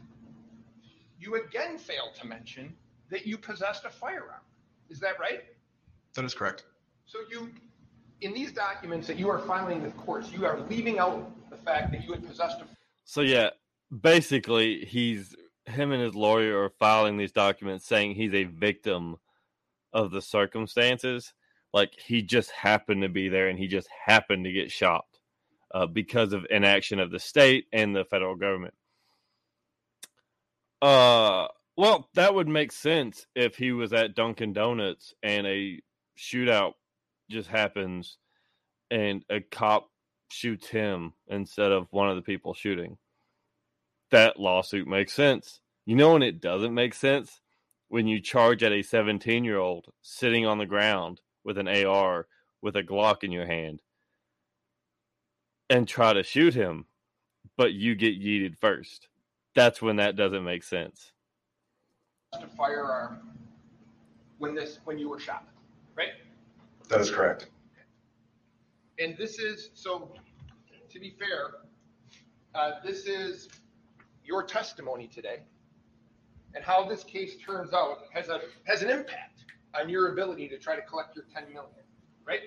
you again failed to mention that you possessed a firearm. Is that right? That is correct. So you, in these documents that you are filing with courts, you are leaving out the fact that you had possessed a So yeah, basically he's him and his lawyer are filing these documents saying he's a victim of the circumstances. Like he just happened to be there and he just happened to get shot uh, because of inaction of the state and the federal government. Uh, well, that would make sense if he was at Dunkin' Donuts and a shootout just happens and a cop shoots him instead of one of the people shooting. That lawsuit makes sense. You know when it doesn't make sense? When you charge at a 17 year old sitting on the ground with an AR with a Glock in your hand and try to shoot him, but you get yeeted first. That's when that doesn't make sense. a firearm when this when you were shot, right? That is correct. And this is so. To be fair, uh, this is your testimony today, and how this case turns out has a has an impact on your ability to try to collect your 10 million, right?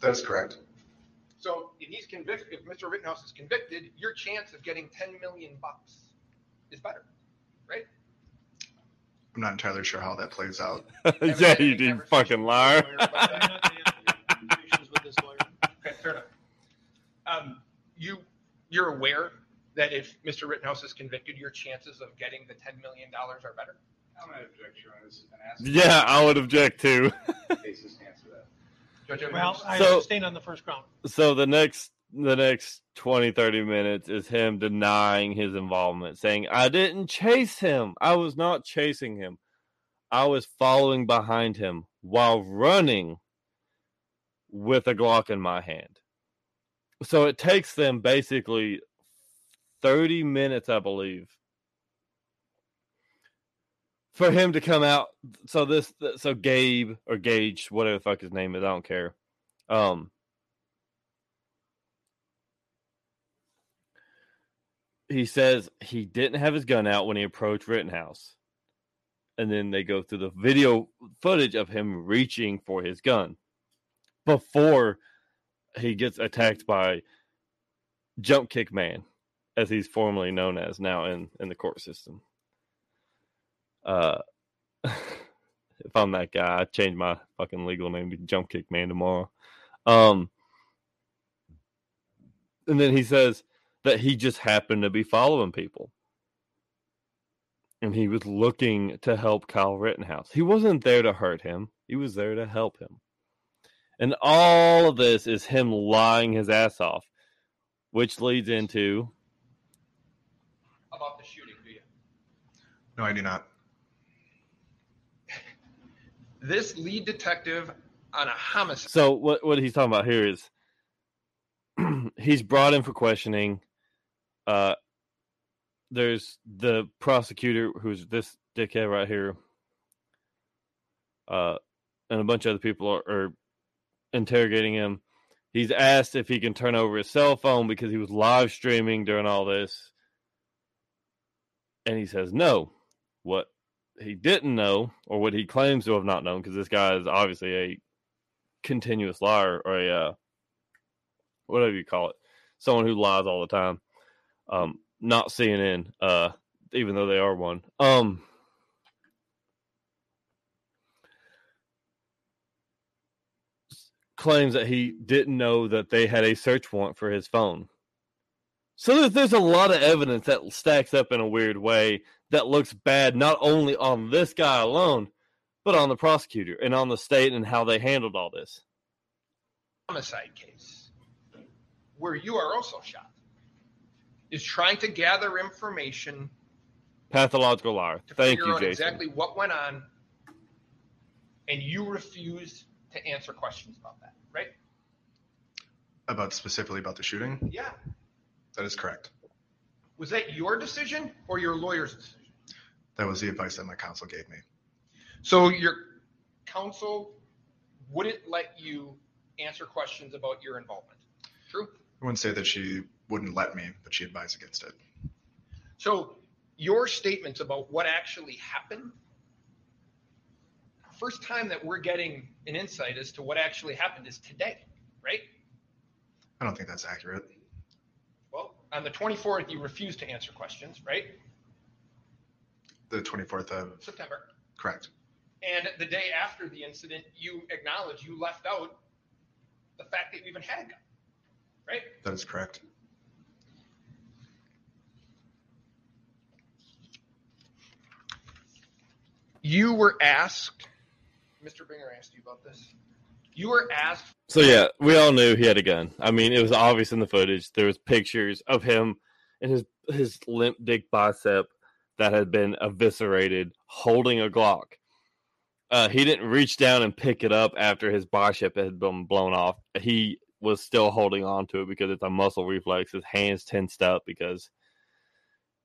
That is correct. So if he's convicted, if Mr. Rittenhouse is convicted, your chance of getting 10 million bucks is better, right? I'm not entirely sure how that plays out. (laughs) yeah, you did fucking liar. (laughs) Conversations with this lawyer. Okay, fair enough. Um, you, you're aware that if Mr. Rittenhouse is convicted, your chances of getting the $10 million are better? I'm going to object, Your Honor, and ask. Yeah, I would object too. (laughs) Cases answer that. Judge Evans? Well, I So- abstain on the first ground. so the next the next 20 30 minutes is him denying his involvement saying i didn't chase him i was not chasing him i was following behind him while running with a glock in my hand. So it takes them basically 30 minutes i believe for him to come out. So this so gabe or gage whatever the fuck his name is i don't care. Um he says he didn't have his gun out when he approached Rittenhouse. and then they go through the video footage of him reaching for his gun before he gets attacked by Jump Kick Man, as he's formerly known as now in in the court system. Uh, (laughs) if I'm that guy, I'd change my fucking legal name to Jump Kick Man tomorrow. Um, and then he says that he just happened to be following people. And he was looking to help Kyle Rittenhouse. He wasn't there to hurt him, he was there to help him. And all of this is him lying his ass off, which leads into About the shooting, do you? No, I do not. (laughs) This lead detective on a homicide. So what what he's talking about here is (clears throat) he's brought in for questioning. Uh, there's the prosecutor who's this dickhead right here. Uh, and a bunch of other people are, are interrogating him. He's asked if he can turn over his cell phone because he was live streaming during all this. And he says no. What he didn't know, or what he claims to have not known, because this guy is obviously a continuous liar or a uh, whatever you call it, someone who lies all the time. Um, not CNN, uh, even though they are one. Um, claims that he didn't know that they had a search warrant for his phone. So there's, there's a lot of evidence that stacks up in a weird way that looks bad not only on this guy alone, but on the prosecutor and on the state and how they handled all this. homicide case where you are also shot is trying to gather information Pathological liar. Thank you, Jason. exactly what went on and you refuse to answer questions about that right About specifically about the shooting? yeah That is correct. was that your decision or your lawyer's decision That was the advice that my counsel gave me. so your counsel wouldn't let you answer questions about your involvement true I wouldn't say that she wouldn't let me, but she advised against it. So your statements about what actually happened, first time that we're getting an insight as to what actually happened is today, right? I don't think that's accurate. Well, on the 24th, you refused to answer questions, right? The 24th of September. correct. And the day after the incident, you acknowledge you left out the fact that you even had a gun, right? That is correct. You were asked, Mr. Binger asked you about this. You were asked So yeah, we all knew he had a gun. I mean, it was obvious in the footage. There was pictures of him and his his limp dick bicep that had been eviscerated, holding a Glock. Uh, he didn't reach down and pick it up after his bicep had been blown off. He was still holding on to it because it's a muscle reflex. His hands tensed up because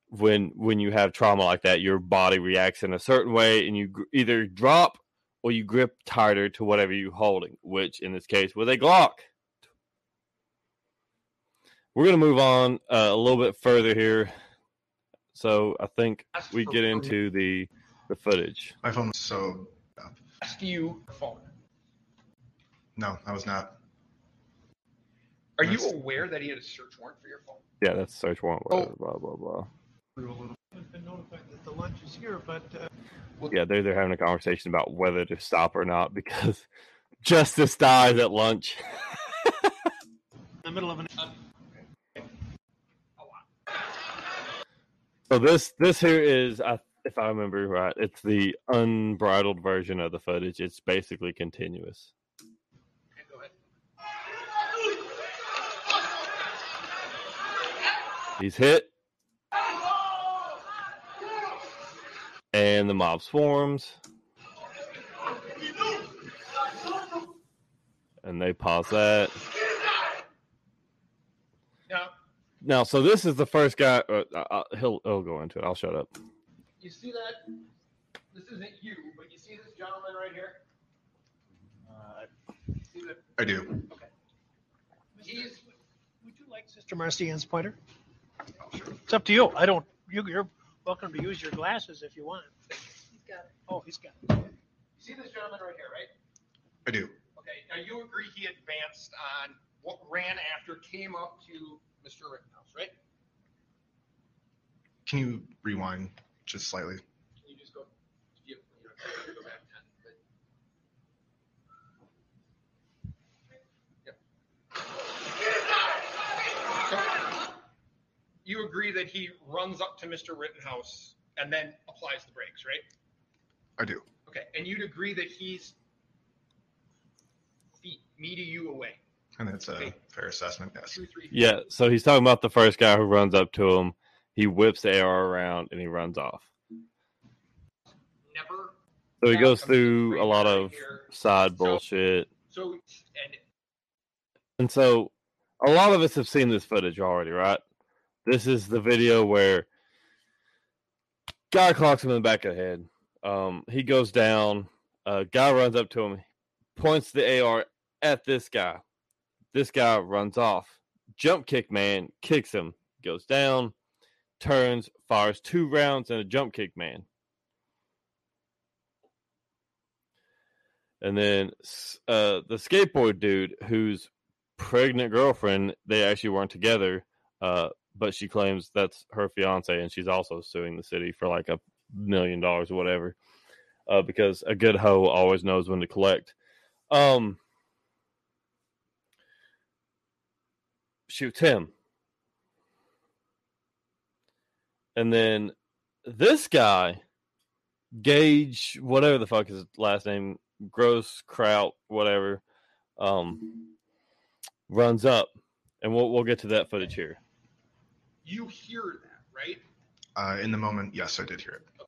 when when you have trauma like that, your body reacts in a certain way, and you either drop or you grip tighter to whatever you're holding, which in this case was a Glock. We're going to move on uh, a little bit further here. So I think we get into the the footage. My phone was so. asked you phone. No, I was not. Are you aware that he had a search warrant for your phone? Yeah, that's search warrant. Whatever, blah blah blah. I've been notified that the lunch is here, but uh, Yeah, they're they're having a conversation about whether to stop or not because (laughs) Justice dies at lunch. in the middle of an. Uh, so this this here is, I, if I remember right, it's the unbridled version of the footage. It's basically continuous. Okay, go ahead. He's hit, and the mob swarms, and they pause that. Now, Now, so this is the first guy. Uh, uh, he'll he'll go into it. I'll shut up. you see that? This isn't you, but you see this gentleman right here? Uh, see that? I do. He's Would you like Sister Marcian's pointer? It's up to you. I don't. You, you're welcome to use your glasses if you want. this guy. Oh, you see this gentleman right here, right? I do. Okay, now you agree he advanced on what ran after, came up to Mr. Rittenhouse, right? Can you rewind just slightly? Can you just go, you, you know, go back ten, but. Yep. So, You agree that he runs up to Mr. Rittenhouse and then applies the brakes, right? I do. Okay, and you'd agree that he's feet, me to you away, And that's a Okay. fair assessment, yes. two, three. Yeah, so he's talking about the first guy who runs up to him. He whips the AR around and he runs off. Never. So he goes through a lot of here. side So- bullshit. So, and And so a lot of us have seen this footage already, right? This is the video where guy clocks him in the back of the head. Um, he goes down. A guy runs up to him, points the AR at this guy. This guy runs off. Jump kick man kicks him, goes down, turns, fires two rounds and a jump kick man. And then uh, the skateboard dude, whose pregnant girlfriend, they actually weren't together, uh, but she claims that's her fiance, and she's also suing the city for like a million dollars or whatever, uh, because a good hoe always knows when to collect. Um, shoots him, and then this guy, Gaige, whatever the fuck his last name, Gross Kraut, whatever, um, runs up, and we'll we'll get to that footage here. You hear that, right? Uh, in the moment, yes, I did hear it.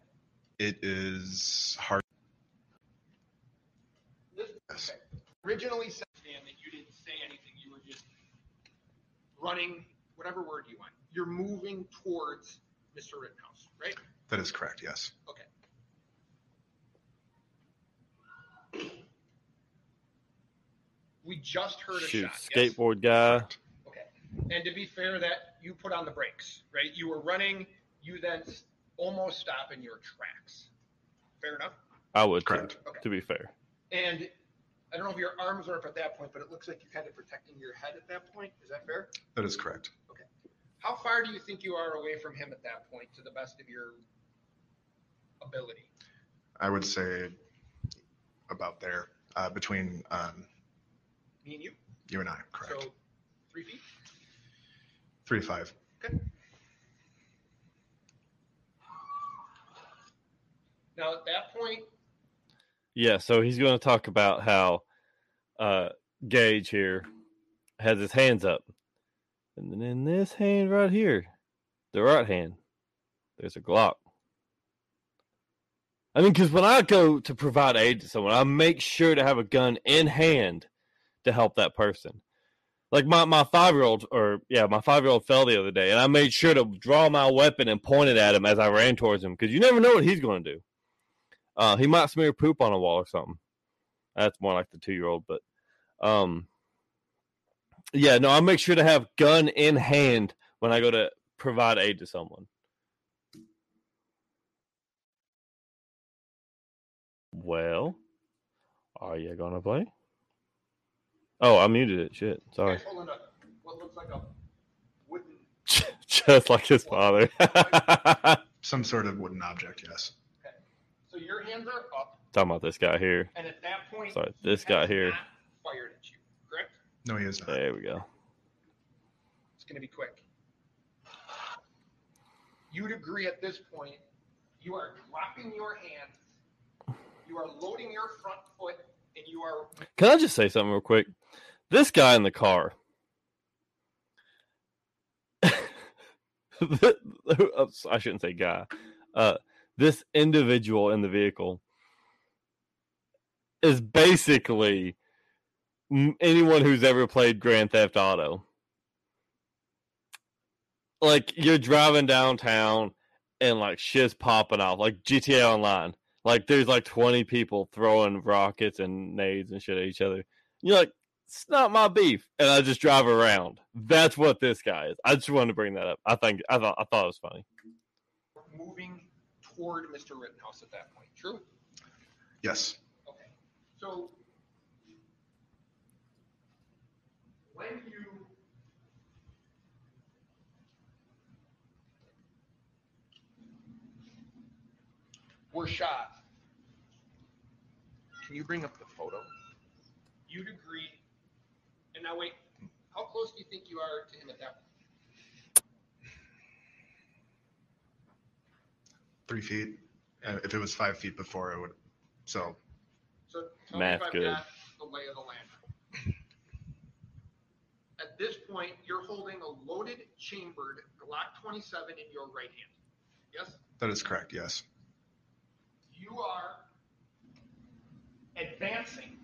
It is hard. This, Yes. okay. Originally said, Stan, that you didn't say anything. You were just running, whatever word you want. You're moving towards Mr. Rittenhouse, right? That is correct, yes. Okay. We just heard a Shoot, shot. yes? skateboard guy. Okay. And to be fair, that you put on the brakes, right? You were running. You then almost stop in your tracks. Fair enough. I would too, Correct. Okay. to be fair. And I don't know if your arms are up at that point, but it looks like you're kind of protecting your head at that point. Is that fair? That is correct. Okay. How far do you think you are away from him at that point, to the best of your ability? I would say about there, uh, between um, Me and you. you and I, correct. So three feet. Three to five. Okay. Now at that point, Yeah, so he's going to talk about how uh, Gaige here has his hands up, and then in this hand right here, the right hand, there's a Glock. I mean, because when I go to provide aid to someone, I make sure to have a gun in hand to help that person. Like my, my five year old, or yeah, my five year old fell the other day, and I made sure to draw my weapon and point it at him as I ran towards him because you never know what he's going to do. Uh, he might smear poop on a wall or something. That's more like the two year old, but um, yeah, no, I make sure to have gun in hand when I go to provide aid to someone. Well, are you gonna play? Oh, I muted it. Shit, sorry. he's holding a what looks like a wooden. (laughs) Just like his father. (laughs) Some sort of wooden object, yes. Okay. So your hands are up, Talking about this guy here. and at that point, Sorry, he this guy has here. not Fired at you, correct? No, he is not. There we go. It's going to be quick. You'd agree at this point, you are dropping your hands, you are loading your front foot, and you are Can I just say something real quick? This guy in the car. I shouldn't say guy. Uh, this individual in the vehicle is basically anyone who's ever played Grand Theft Auto. Like you're driving downtown and like shit's popping off, like GTA Online. Like there's like 20 people throwing rockets and nades and shit at each other. You're like, it's not my beef, and I just drive around. That's what this guy is. I just wanted to bring that up. I think I thought I thought it was funny. moving toward Mr. Rittenhouse at that point. True? Yes. Okay. So when you were shot, can you bring up the photo? You'd agree. And now wait, how close do you think you are to him at that point? Three feet. Uh, if it was five feet before, it would. So So tell Math me if I've good. got the lay of the land. At this point, you're holding a loaded, chambered Glock 27 in your right hand. Yes? that is correct. Yes. You are advancing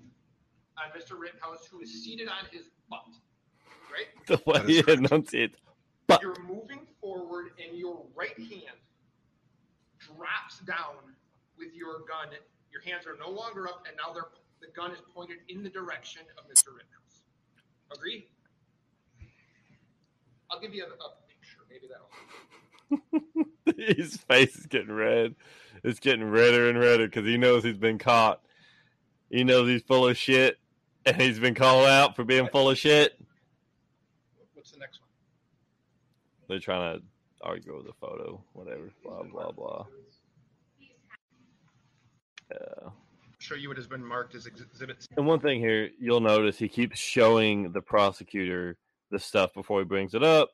on Mr. Rittenhouse, who is seated on his butt. Right? (laughs) The way That is he correct. enunciates. But You're moving forward, and your right hand drops down with your gun. Your hands are no longer up, and now they're the gun is pointed in the direction of Mr. Rittenhouse. Agree? I'll give you a, a picture. Maybe that'll. (laughs) his face is getting red. It's getting redder and redder because he knows he's been caught. He knows he's full of shit, and he's been called out for being full of shit. What's the next one? They're trying to argue over the photo, whatever, blah blah blah. Yeah. Show you what has been marked as exhibits. And one thing here, you'll notice he keeps showing the prosecutor the stuff before he brings it up.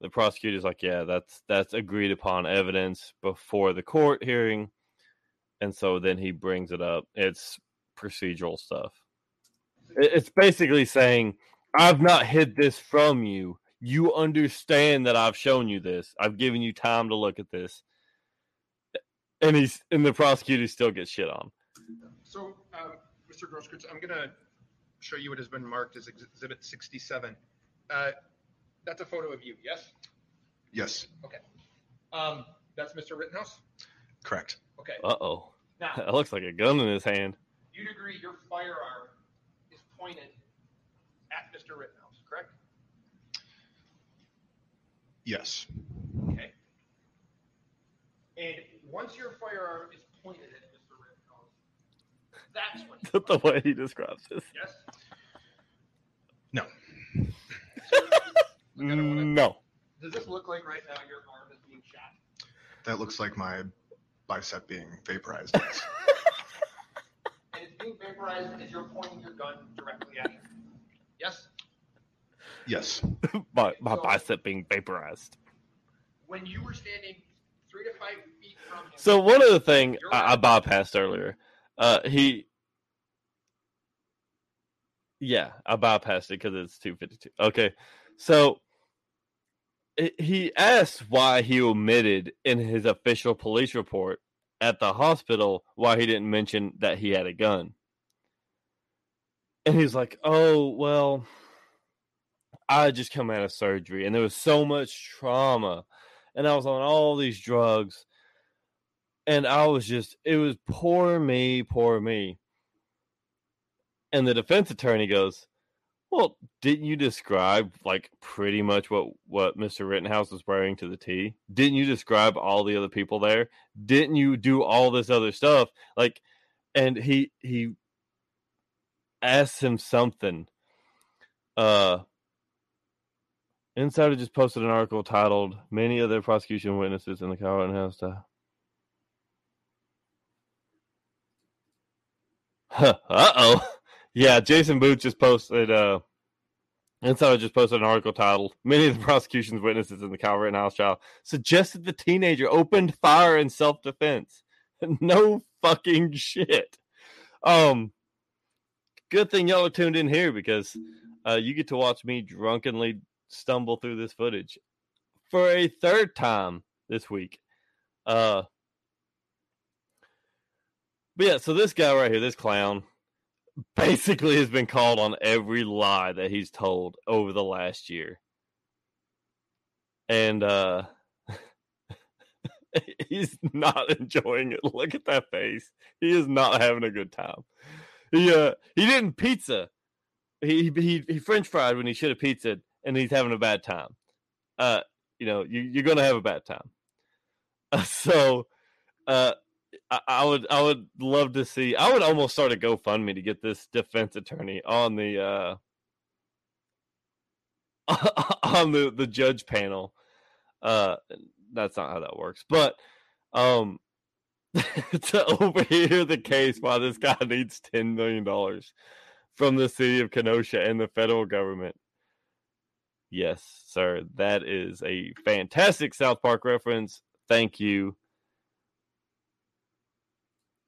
The prosecutor's like, "Yeah, that's that's agreed upon evidence before the court hearing," and so then he brings it up. It's procedural stuff. It- It's basically saying, "I've not hid this from you. You understand that I've shown you this. I've given you time to look at this." And he's and the prosecutor still gets shit on. So, um, Mr. Grosskreutz, I'm going to show you what has been marked as exhibit 67. Uh, that's a photo of you, yes? Yes. Okay. Um, that's Mr. Rittenhouse? Correct. Okay. Uh oh. Now, That looks like a gun in his hand. you'd agree your firearm is pointed at Mr. Rittenhouse, correct? Yes. Okay. And once your firearm is pointed at Mr. Rittenhouse, that's when you (laughs) the way he describes this. Yes? No. (laughs) No. Does this look like right now your arm is being shot? That looks like my bicep being vaporized. (laughs) Yes. And it's being vaporized as you're pointing your gun directly at him? Yes? yes. (laughs) my my bicep being vaporized. When you were standing three to five feet from him. So one other thing I, I bypassed earlier. Uh, he, yeah, I bypassed it because it's two fifty two. Okay, so he asked why he omitted in his official police report at the hospital why he didn't mention that he had a gun, and he's like, "Oh well." I had just come out of surgery and there was so much trauma and I was on all these drugs and I was just it was poor me, poor me. And the defense attorney goes, "Well, didn't you describe like pretty much what what Mr. Rittenhouse was wearing to the T? Didn't you describe all the other people there? Didn't you do all this other stuff? Like and he he asked him something uh Insider just posted an article titled "Many other prosecution witnesses in the Kyle Rittenhouse." To... (laughs) Uh oh, yeah. Jason Booth just posted. Uh, Insider just posted an article titled "Many of the prosecution's witnesses in the Kyle Rittenhouse trial suggested the teenager opened fire in self-defense." (laughs) no fucking shit. Um, good thing y'all are tuned in here because uh, you get to watch me drunkenly stumble through this footage for a third time this week. Uh, but yeah, so this guy right here, this clown, (laughs) basically has been called on every lie that he's told over the last year. And uh (laughs) he's not enjoying it. Look at that face. He is not having a good time. He uh he didn't pizza. He he he French fried when he should have pizza, and he's having a bad time. Uh, you know, you, you're gonna have a bad time. Uh, (laughs) so, uh, I, I would I would love to see. I would almost start a GoFundMe to get this defense attorney on the uh (laughs) on the the judge panel. Uh, that's not how that works, but um, (laughs) to overhear the case why this guy needs ten million dollars from the city of Kenosha and the federal government. Yes, sir, that is a fantastic South Park reference. Thank you.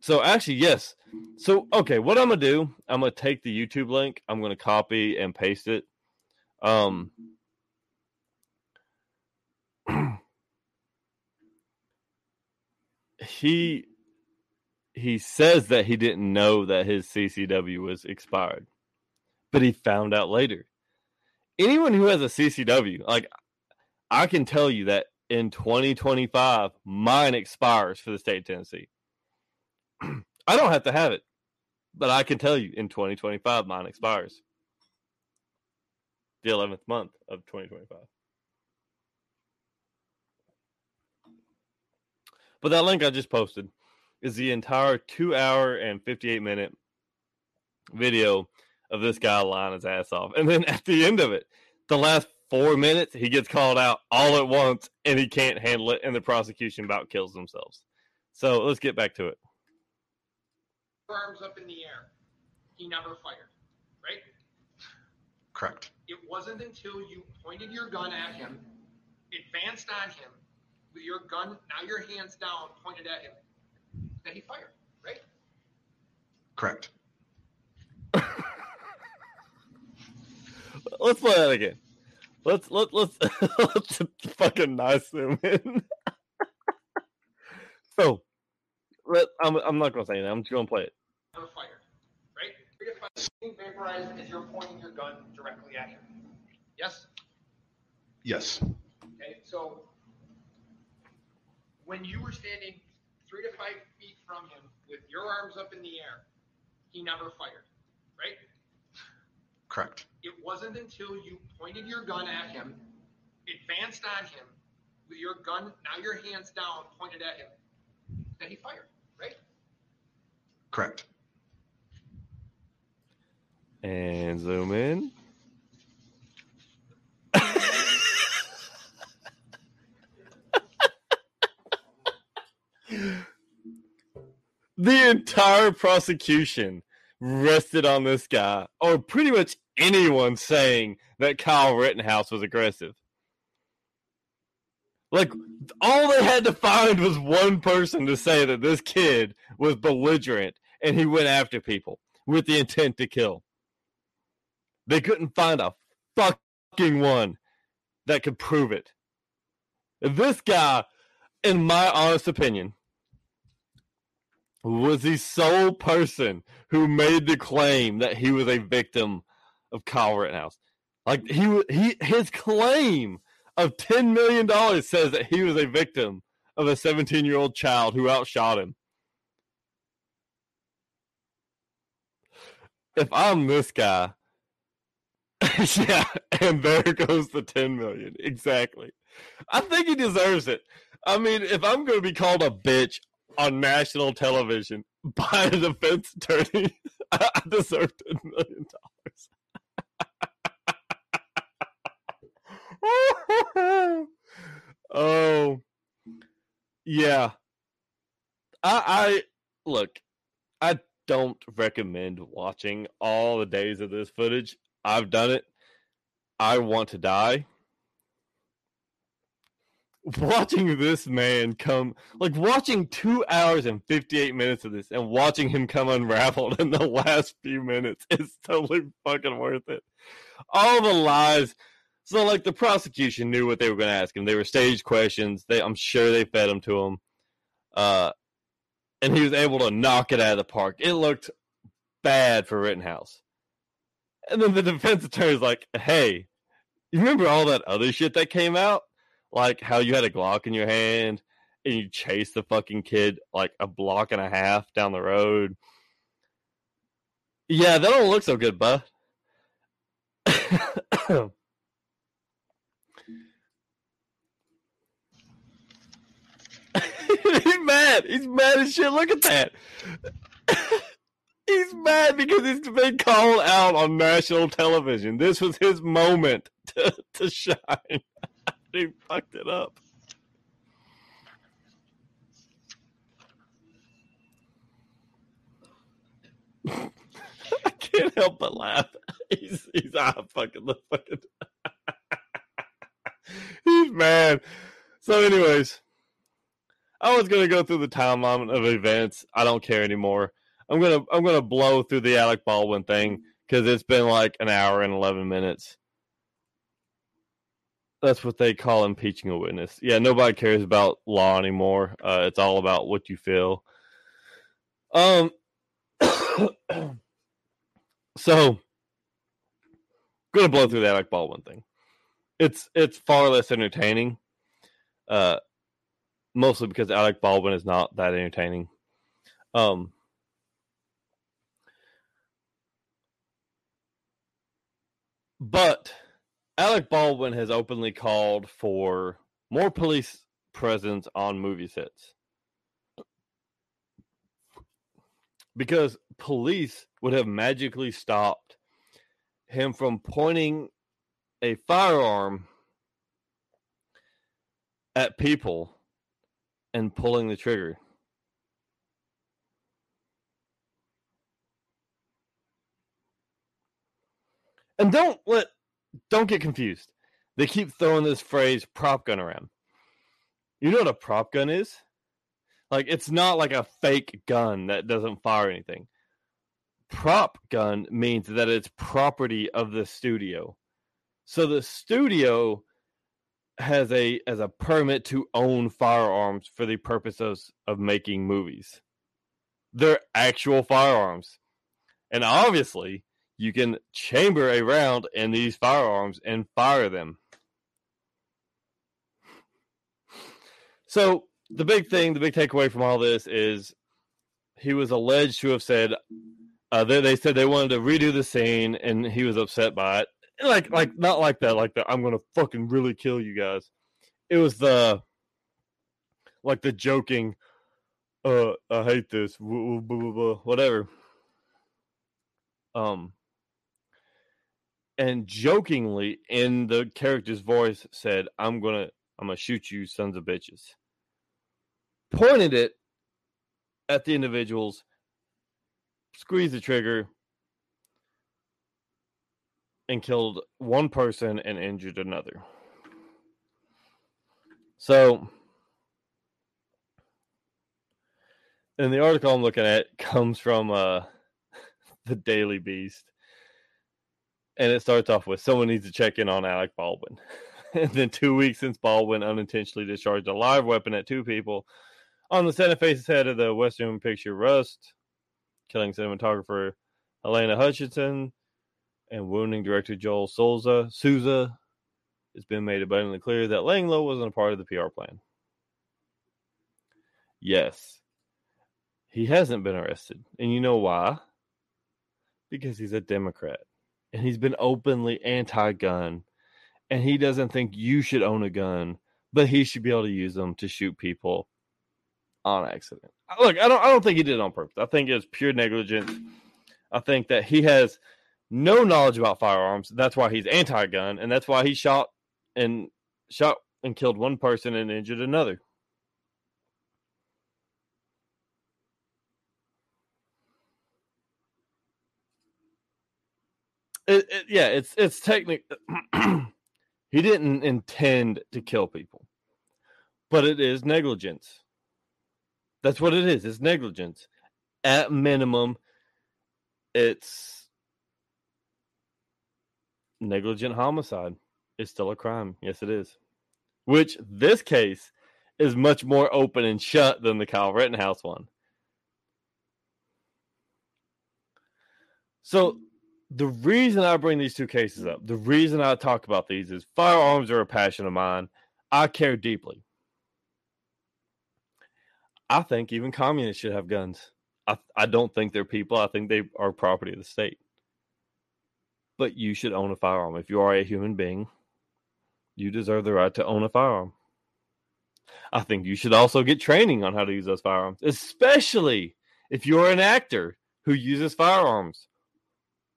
So actually, yes. So okay, what I'm gonna do? I'm gonna take the YouTube link. I'm gonna copy and paste it. Um, (clears throat) he he says that he didn't know that his CCW was expired, but he found out later. Anyone who has a CCW, like I can tell you that in 2025, mine expires for the state of Tennessee. (clears throat) I don't have to have it, but I can tell you in 2025, mine expires. The 11th month of 2025. But that link I just posted is the entire two hour and 58 minute video of this guy lying his ass off. And then (laughs) at the end of it, the last four minutes, he gets called out all at once and he can't handle it. And the prosecution about kills themselves. So let's get back to it. Arms up in the air. He never fired, right? Correct. It wasn't until you pointed your gun at him, advanced on him, with your gun, now your hands down, pointed at him, that he fired, right? Correct. (laughs) Let's play that again. Let's let let's (laughs) let's fucking nice zoom in. (laughs) so, let, I'm I'm not gonna say anything. I'm just gonna play it. Never fired, right? You're gonna find being vaporized as you're pointing your gun directly at him. Yes? Yes. Okay, so when you were standing three to five feet from him with your arms up in the air, he never fired, right? Correct. It wasn't until you pointed your gun at him, advanced on him, with your gun, now your hands down, pointed at him, that he fired, right? Correct. And zoom in. the entire prosecution rested on this guy, or pretty much anyone saying that Kyle Rittenhouse was aggressive. Like, all they had to find was one person to say that this kid was belligerent and he went after people with the intent to kill. They couldn't find a fucking one that could prove it. This guy, in my honest opinion, was the sole person who made the claim that he was a victim of Kyle Rittenhouse. Like he he his claim of ten million dollars says that he was a victim of a seventeen year old child who outshot him. If I'm this guy, (laughs) yeah, and there goes the ten million. Exactly. I think he deserves it. I mean, if I'm going to be called a bitch on national television by a defense attorney, (laughs) I deserve ten million dollars. (laughs) oh, yeah. I, I look. I don't recommend watching all the days of this footage. I've done it. I want to die. (laughs) Watching this man come like watching two hours and 58 minutes of this and watching him come unraveled (laughs) in the last few minutes is (laughs) totally fucking worth it. All the lies. So like the prosecution knew what they were going to ask him. They were staged questions. They i'm sure they fed them to him. Uh and he was able to knock it out of the park. It looked bad for rittenhouse and then the defense attorney's like hey you remember all that other shit that came out like how you had a Glock in your hand and you chased the fucking kid like a block and a half down the road. Yeah, that don't look so good, bud. (coughs) he's mad. He's mad as shit. Look at that. He's mad because he's been called out on national television. This was his moment (laughs) to, to shine. (laughs) he fucked it up. (laughs) I can't help but laugh. He's he's ah fucking the fucking he's mad. So, anyways, I was gonna go through the timeline of events. I don't care anymore. I'm gonna I'm gonna blow through the Alec Baldwin thing because it's been like an hour and eleven minutes. That's what they call impeaching a witness. Yeah, nobody cares about law anymore. Uh, it's all about what you feel. Um. (coughs) so, gonna blow through the Alec Baldwin thing. It's it's far less entertaining. Uh, mostly because Alec Baldwin is not that entertaining. Um. But Alec Baldwin has openly called for more police presence on movie sets. Because police would have magically stopped him from pointing a firearm at people and pulling the trigger. And don't let don't get confused. They keep throwing this phrase prop gun around. You know what a prop gun is? Like it's not like a fake gun that doesn't fire anything. Prop gun means that it's property of the studio. So the studio has a as a permit to own firearms for the purposes of, making movies. They're actual firearms. And obviously, you can chamber a round in these firearms and fire them. So the big thing, the big takeaway from all this is he was alleged to have said uh, they, they said they wanted to redo the scene and he was upset by it. Like like not like that, like the I'm gonna fucking really kill you guys. It was the like the joking, uh, I hate this, whatever. Um, and jokingly in the character's voice said, "I'm gonna, I'm gonna shoot you, sons of bitches." Pointed it at the individuals, squeezed the trigger, and killed one person and injured another. So, and the article I'm looking at comes from uh, (laughs) the Daily Beast and it starts off with someone needs to check in on Alec Baldwin. (laughs) and then two weeks since Baldwin unintentionally discharged a live weapon at two people on the Santa Fe's head of the Western picture Rust, killing cinematographer Halyna Hutchinson and wounding director Joel Souza. Souza. It's been made abundantly clear that laying low wasn't a part of the PR plan. Yes, he hasn't been arrested. And you know why? Because he's a Democrat and he's been openly anti-gun and he doesn't think you should own a gun but he should be able to use them to shoot people on accident. Look i don't i don't think he did it on purpose. I think it's pure negligence. I think that he has no knowledge about firearms. That's why he's anti-gun and that's why he shot and shot and killed one person and injured another it, it, yeah, it's it's technical. (clears throat) he didn't intend to kill people, but it is negligence. That's what it is. It's negligence. At minimum, it's negligent homicide. It's still a crime. Yes, it is. Which this case is much more open and shut than the Kyle Rittenhouse one. So the reason I bring these two cases up, the reason I talk about these is firearms are a passion of mine. I care deeply. I think even communists should have guns. I, I don't think they're people. I think they are property of the state. But you should own a firearm. If you are a human being, you deserve the right to own a firearm. I think you should also get training on how to use those firearms, especially if you're an actor who uses firearms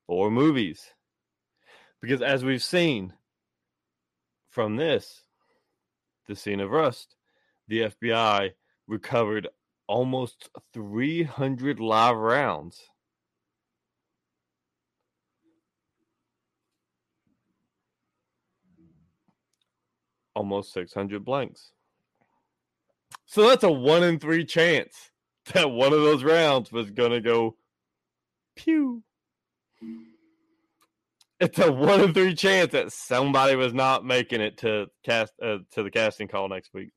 for movies. Because as we've seen from this, the scene of Rust, the FBI recovered almost 300 live rounds. Almost 600 blanks. So that's a one in three chance (laughs) that one of those rounds was going to go pew. It's a one in three chance that somebody was not making it to cast uh, to the casting call next week.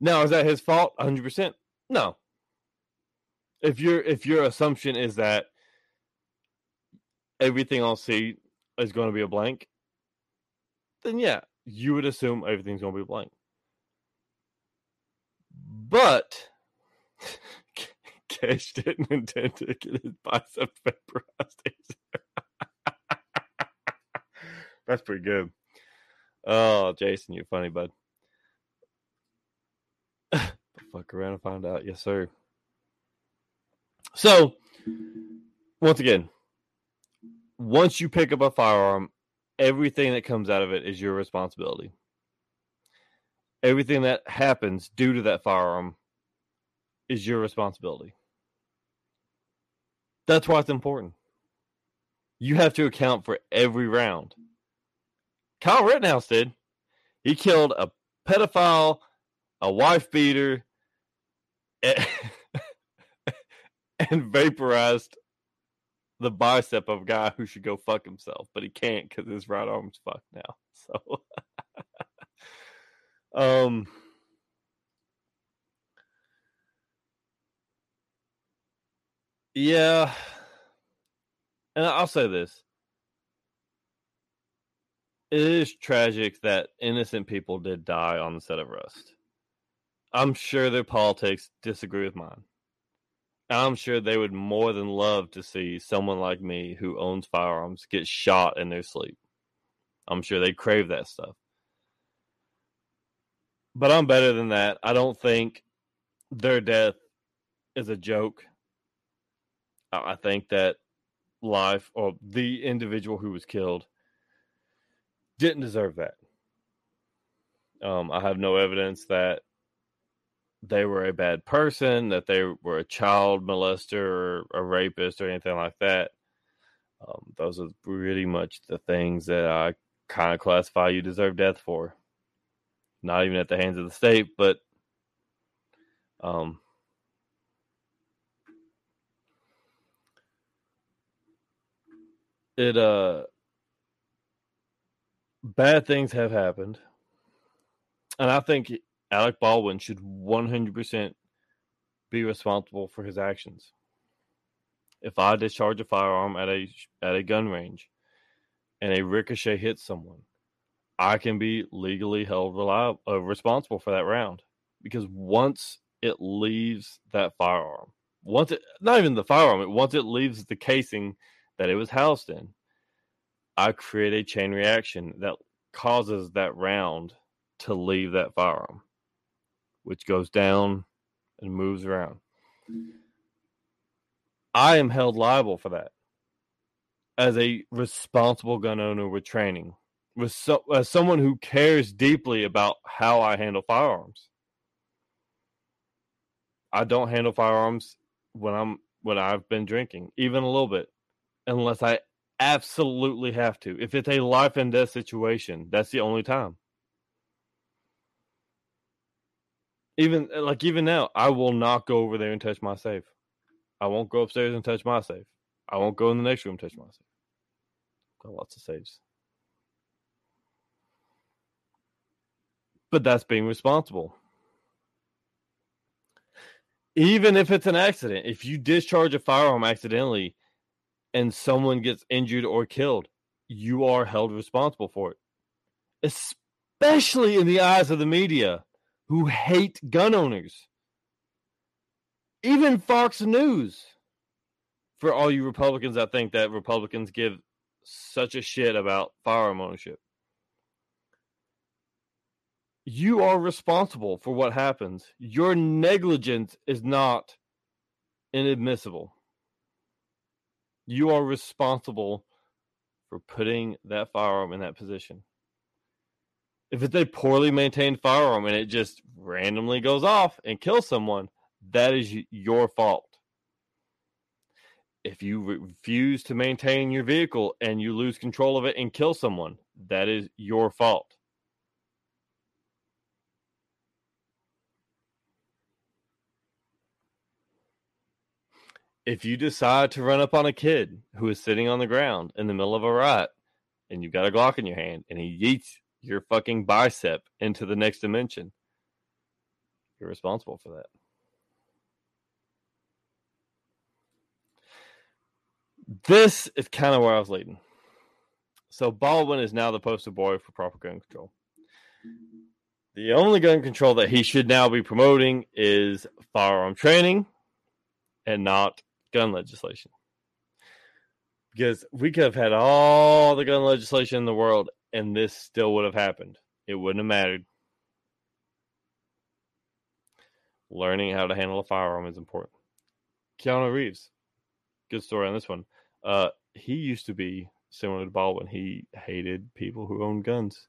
Now, is that his fault? 100%? No. If your if your assumption is that everything I'll see is going to be a blank, then yeah, you would assume everything's going to be blank. But (laughs) Cash didn't intend to get his bicep (laughs) vaporized. (laughs) That's pretty good. Oh, Jason, you're funny, bud. (laughs) Fuck around and find out. Yes, sir. So, once again, once you pick up a firearm, everything that comes out of it is your responsibility. Everything that happens due to that firearm is your responsibility. That's why it's important. You have to account for every round. Kyle Rittenhouse did. He killed a pedophile, a wife beater, (laughs) and, vaporized the bicep of a guy who should go fuck himself, but he can't because his right arm's fucked now. So, (laughs) um, yeah, and I'll say this: it is tragic that innocent people did die on the set of Rust. I'm sure their politics disagree with mine. I'm sure they would more than love to see someone like me who owns firearms get shot in their sleep. I'm sure they crave that stuff. But I'm better than that. I don't think their death is a joke. I think that life or the individual who was killed didn't deserve that. Um, I have no evidence that they were a bad person, that they were a child molester or a rapist or anything like that. Um, those are pretty much the things that I kind of classify you deserve death for. Not even at the hands of the state, but um, it uh bad things have happened. And i think alec baldwin should 100% be responsible for his actions. If i discharge a firearm at a at a gun range and a ricochet hits someone i can be legally held reliable, uh, responsible for that round. Because once it leaves that firearm once it not even the firearm once it leaves the casing that it was housed in, I create a chain reaction that causes that round to leave that firearm, which goes down and moves around. I am held liable for that as a responsible gun owner with training, with so, as someone who cares deeply about how I handle firearms. I don't handle firearms when I'm when I've been drinking, even a little bit unless I absolutely have to. If it's a life and death situation, that's the only time. Even uh, like even now, I will not go over there and touch my safe. I won't go upstairs and touch my safe. I won't go in the next room and touch my safe. Got lots of safes. But that's being responsible. Even if it's an accident, if you discharge a firearm accidentally, and someone gets injured or killed, you are held responsible for it. Especially in the eyes of the media who hate gun owners. Even Fox News. For all you Republicans I think that Republicans give such a shit about firearm ownership. you are responsible for what happens. Your negligence is not inadmissible. You are responsible for putting that firearm in that position. If it's a poorly maintained firearm and it just randomly goes off and kills someone, that is your fault. If you refuse to maintain your vehicle and you lose control of it and kill someone, that is your fault. If you decide to run up on a kid who is sitting on the ground in the middle of a riot and you've got a Glock in your hand and he yeets your fucking bicep into the next dimension, you're responsible for that. This is kind of where I was leading. So Baldwin is now the poster boy for proper gun control. The only gun control that he should now be promoting is firearm training and not gun legislation. Because we could have had all the gun legislation in the world and this still would have happened. It wouldn't have mattered. Learning how to handle a firearm is important. Keanu Reeves, good story on this one. Uh, he used to be similar to Baldwin. He hated people who owned guns.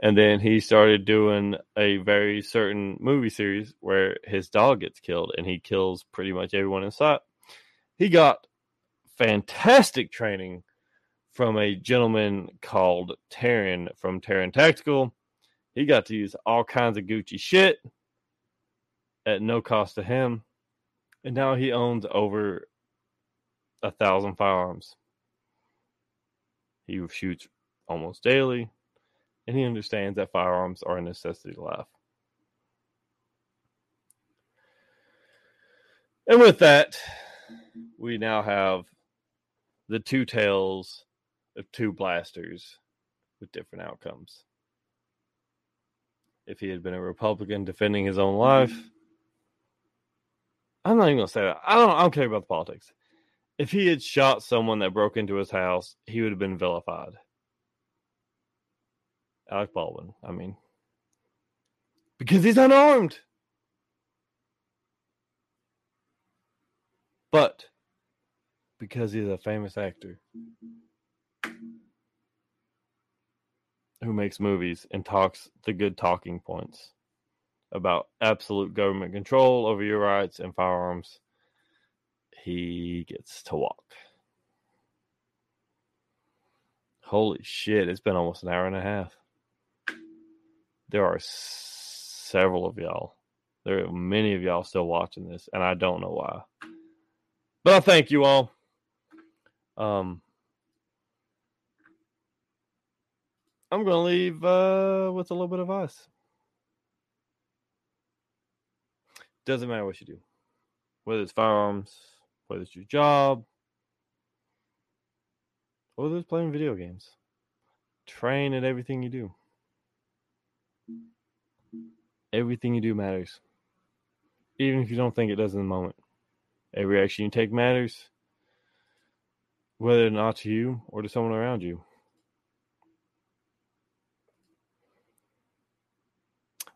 And then he started doing a very certain movie series where his dog gets killed and he kills pretty much everyone in sight. He got fantastic training from a gentleman called Taran from Taran Tactical. He got to use all kinds of Gucci shit at no cost to him. And now he owns over a thousand firearms. He shoots almost daily, and he understands that firearms are a necessity to life. And with that, we now have the two tales of two blasters with different outcomes. If he had been a Republican defending his own life, I'm not even gonna say that. I don't I don't care about the politics. If he had shot someone that broke into his house, he would have been vilified. Alec Baldwin, I mean. Because he's unarmed. But because he's a famous actor who makes movies and talks the good talking points about absolute government control over your rights and firearms, he gets to walk. Holy shit, it's been almost an hour and a half. There are several of y'all. There are many of y'all still watching this, and I don't know why. But I thank you all. Um, I'm going to leave uh, with a little bit of ice. Doesn't matter what you do, whether it's firearms, whether it's your job, or whether it's playing video games. Train at everything you do. Everything you do matters, even if you don't think it does in the moment. Every action you take matters, whether or not to you or to someone around you.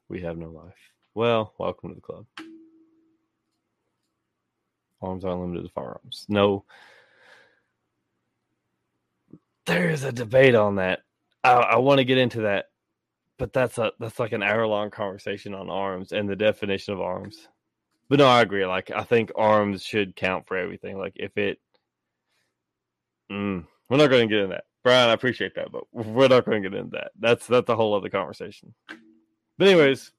We have no life. Well, welcome to the club. Arms are limited to firearms. No, there is a debate on that. I, I want to get into that, but that's a that's like an hour long conversation on arms and the definition of arms. But no, I agree. Like I think arms should count for everything. Like if it, mm, we're not going to get into that. Brian, I appreciate that, but we're not going to get into that. That's that's a whole other conversation. But anyways,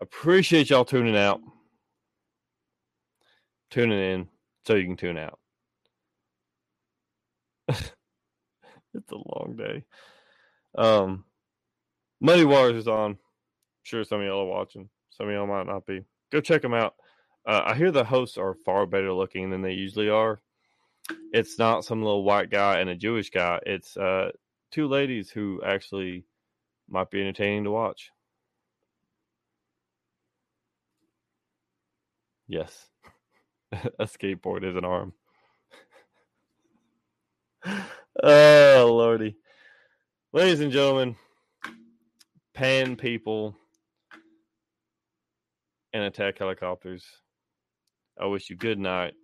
appreciate y'all tuning out, tuning in, so you can tune out. (laughs) it's a long day. Um, Muddy Waters is on. I'm sure some of y'all are watching. Some of y'all might not be. Go check them out. Uh, I hear the hosts are far better looking than they usually are. It's not some little white guy and a Jewish guy. It's uh, two ladies who actually might be entertaining to watch. Yes, (laughs) a skateboard is an arm. (laughs) oh, Lordy. Ladies and gentlemen, pan people and attack helicopters. I wish you good night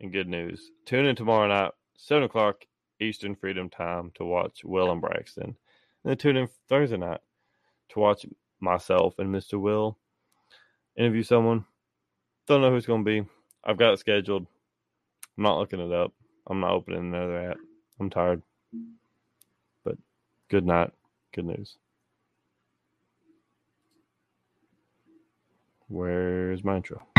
and good news. Tune in tomorrow night, 7 o'clock Eastern Freedom Time to watch Will and Braxton. And then tune in Thursday night to watch myself and Mr. Will interview someone. Don't know who it's going to be. I've got it scheduled. I'm not looking it up. I'm not opening another app. I'm tired. But good night. Good news. Where's my intro?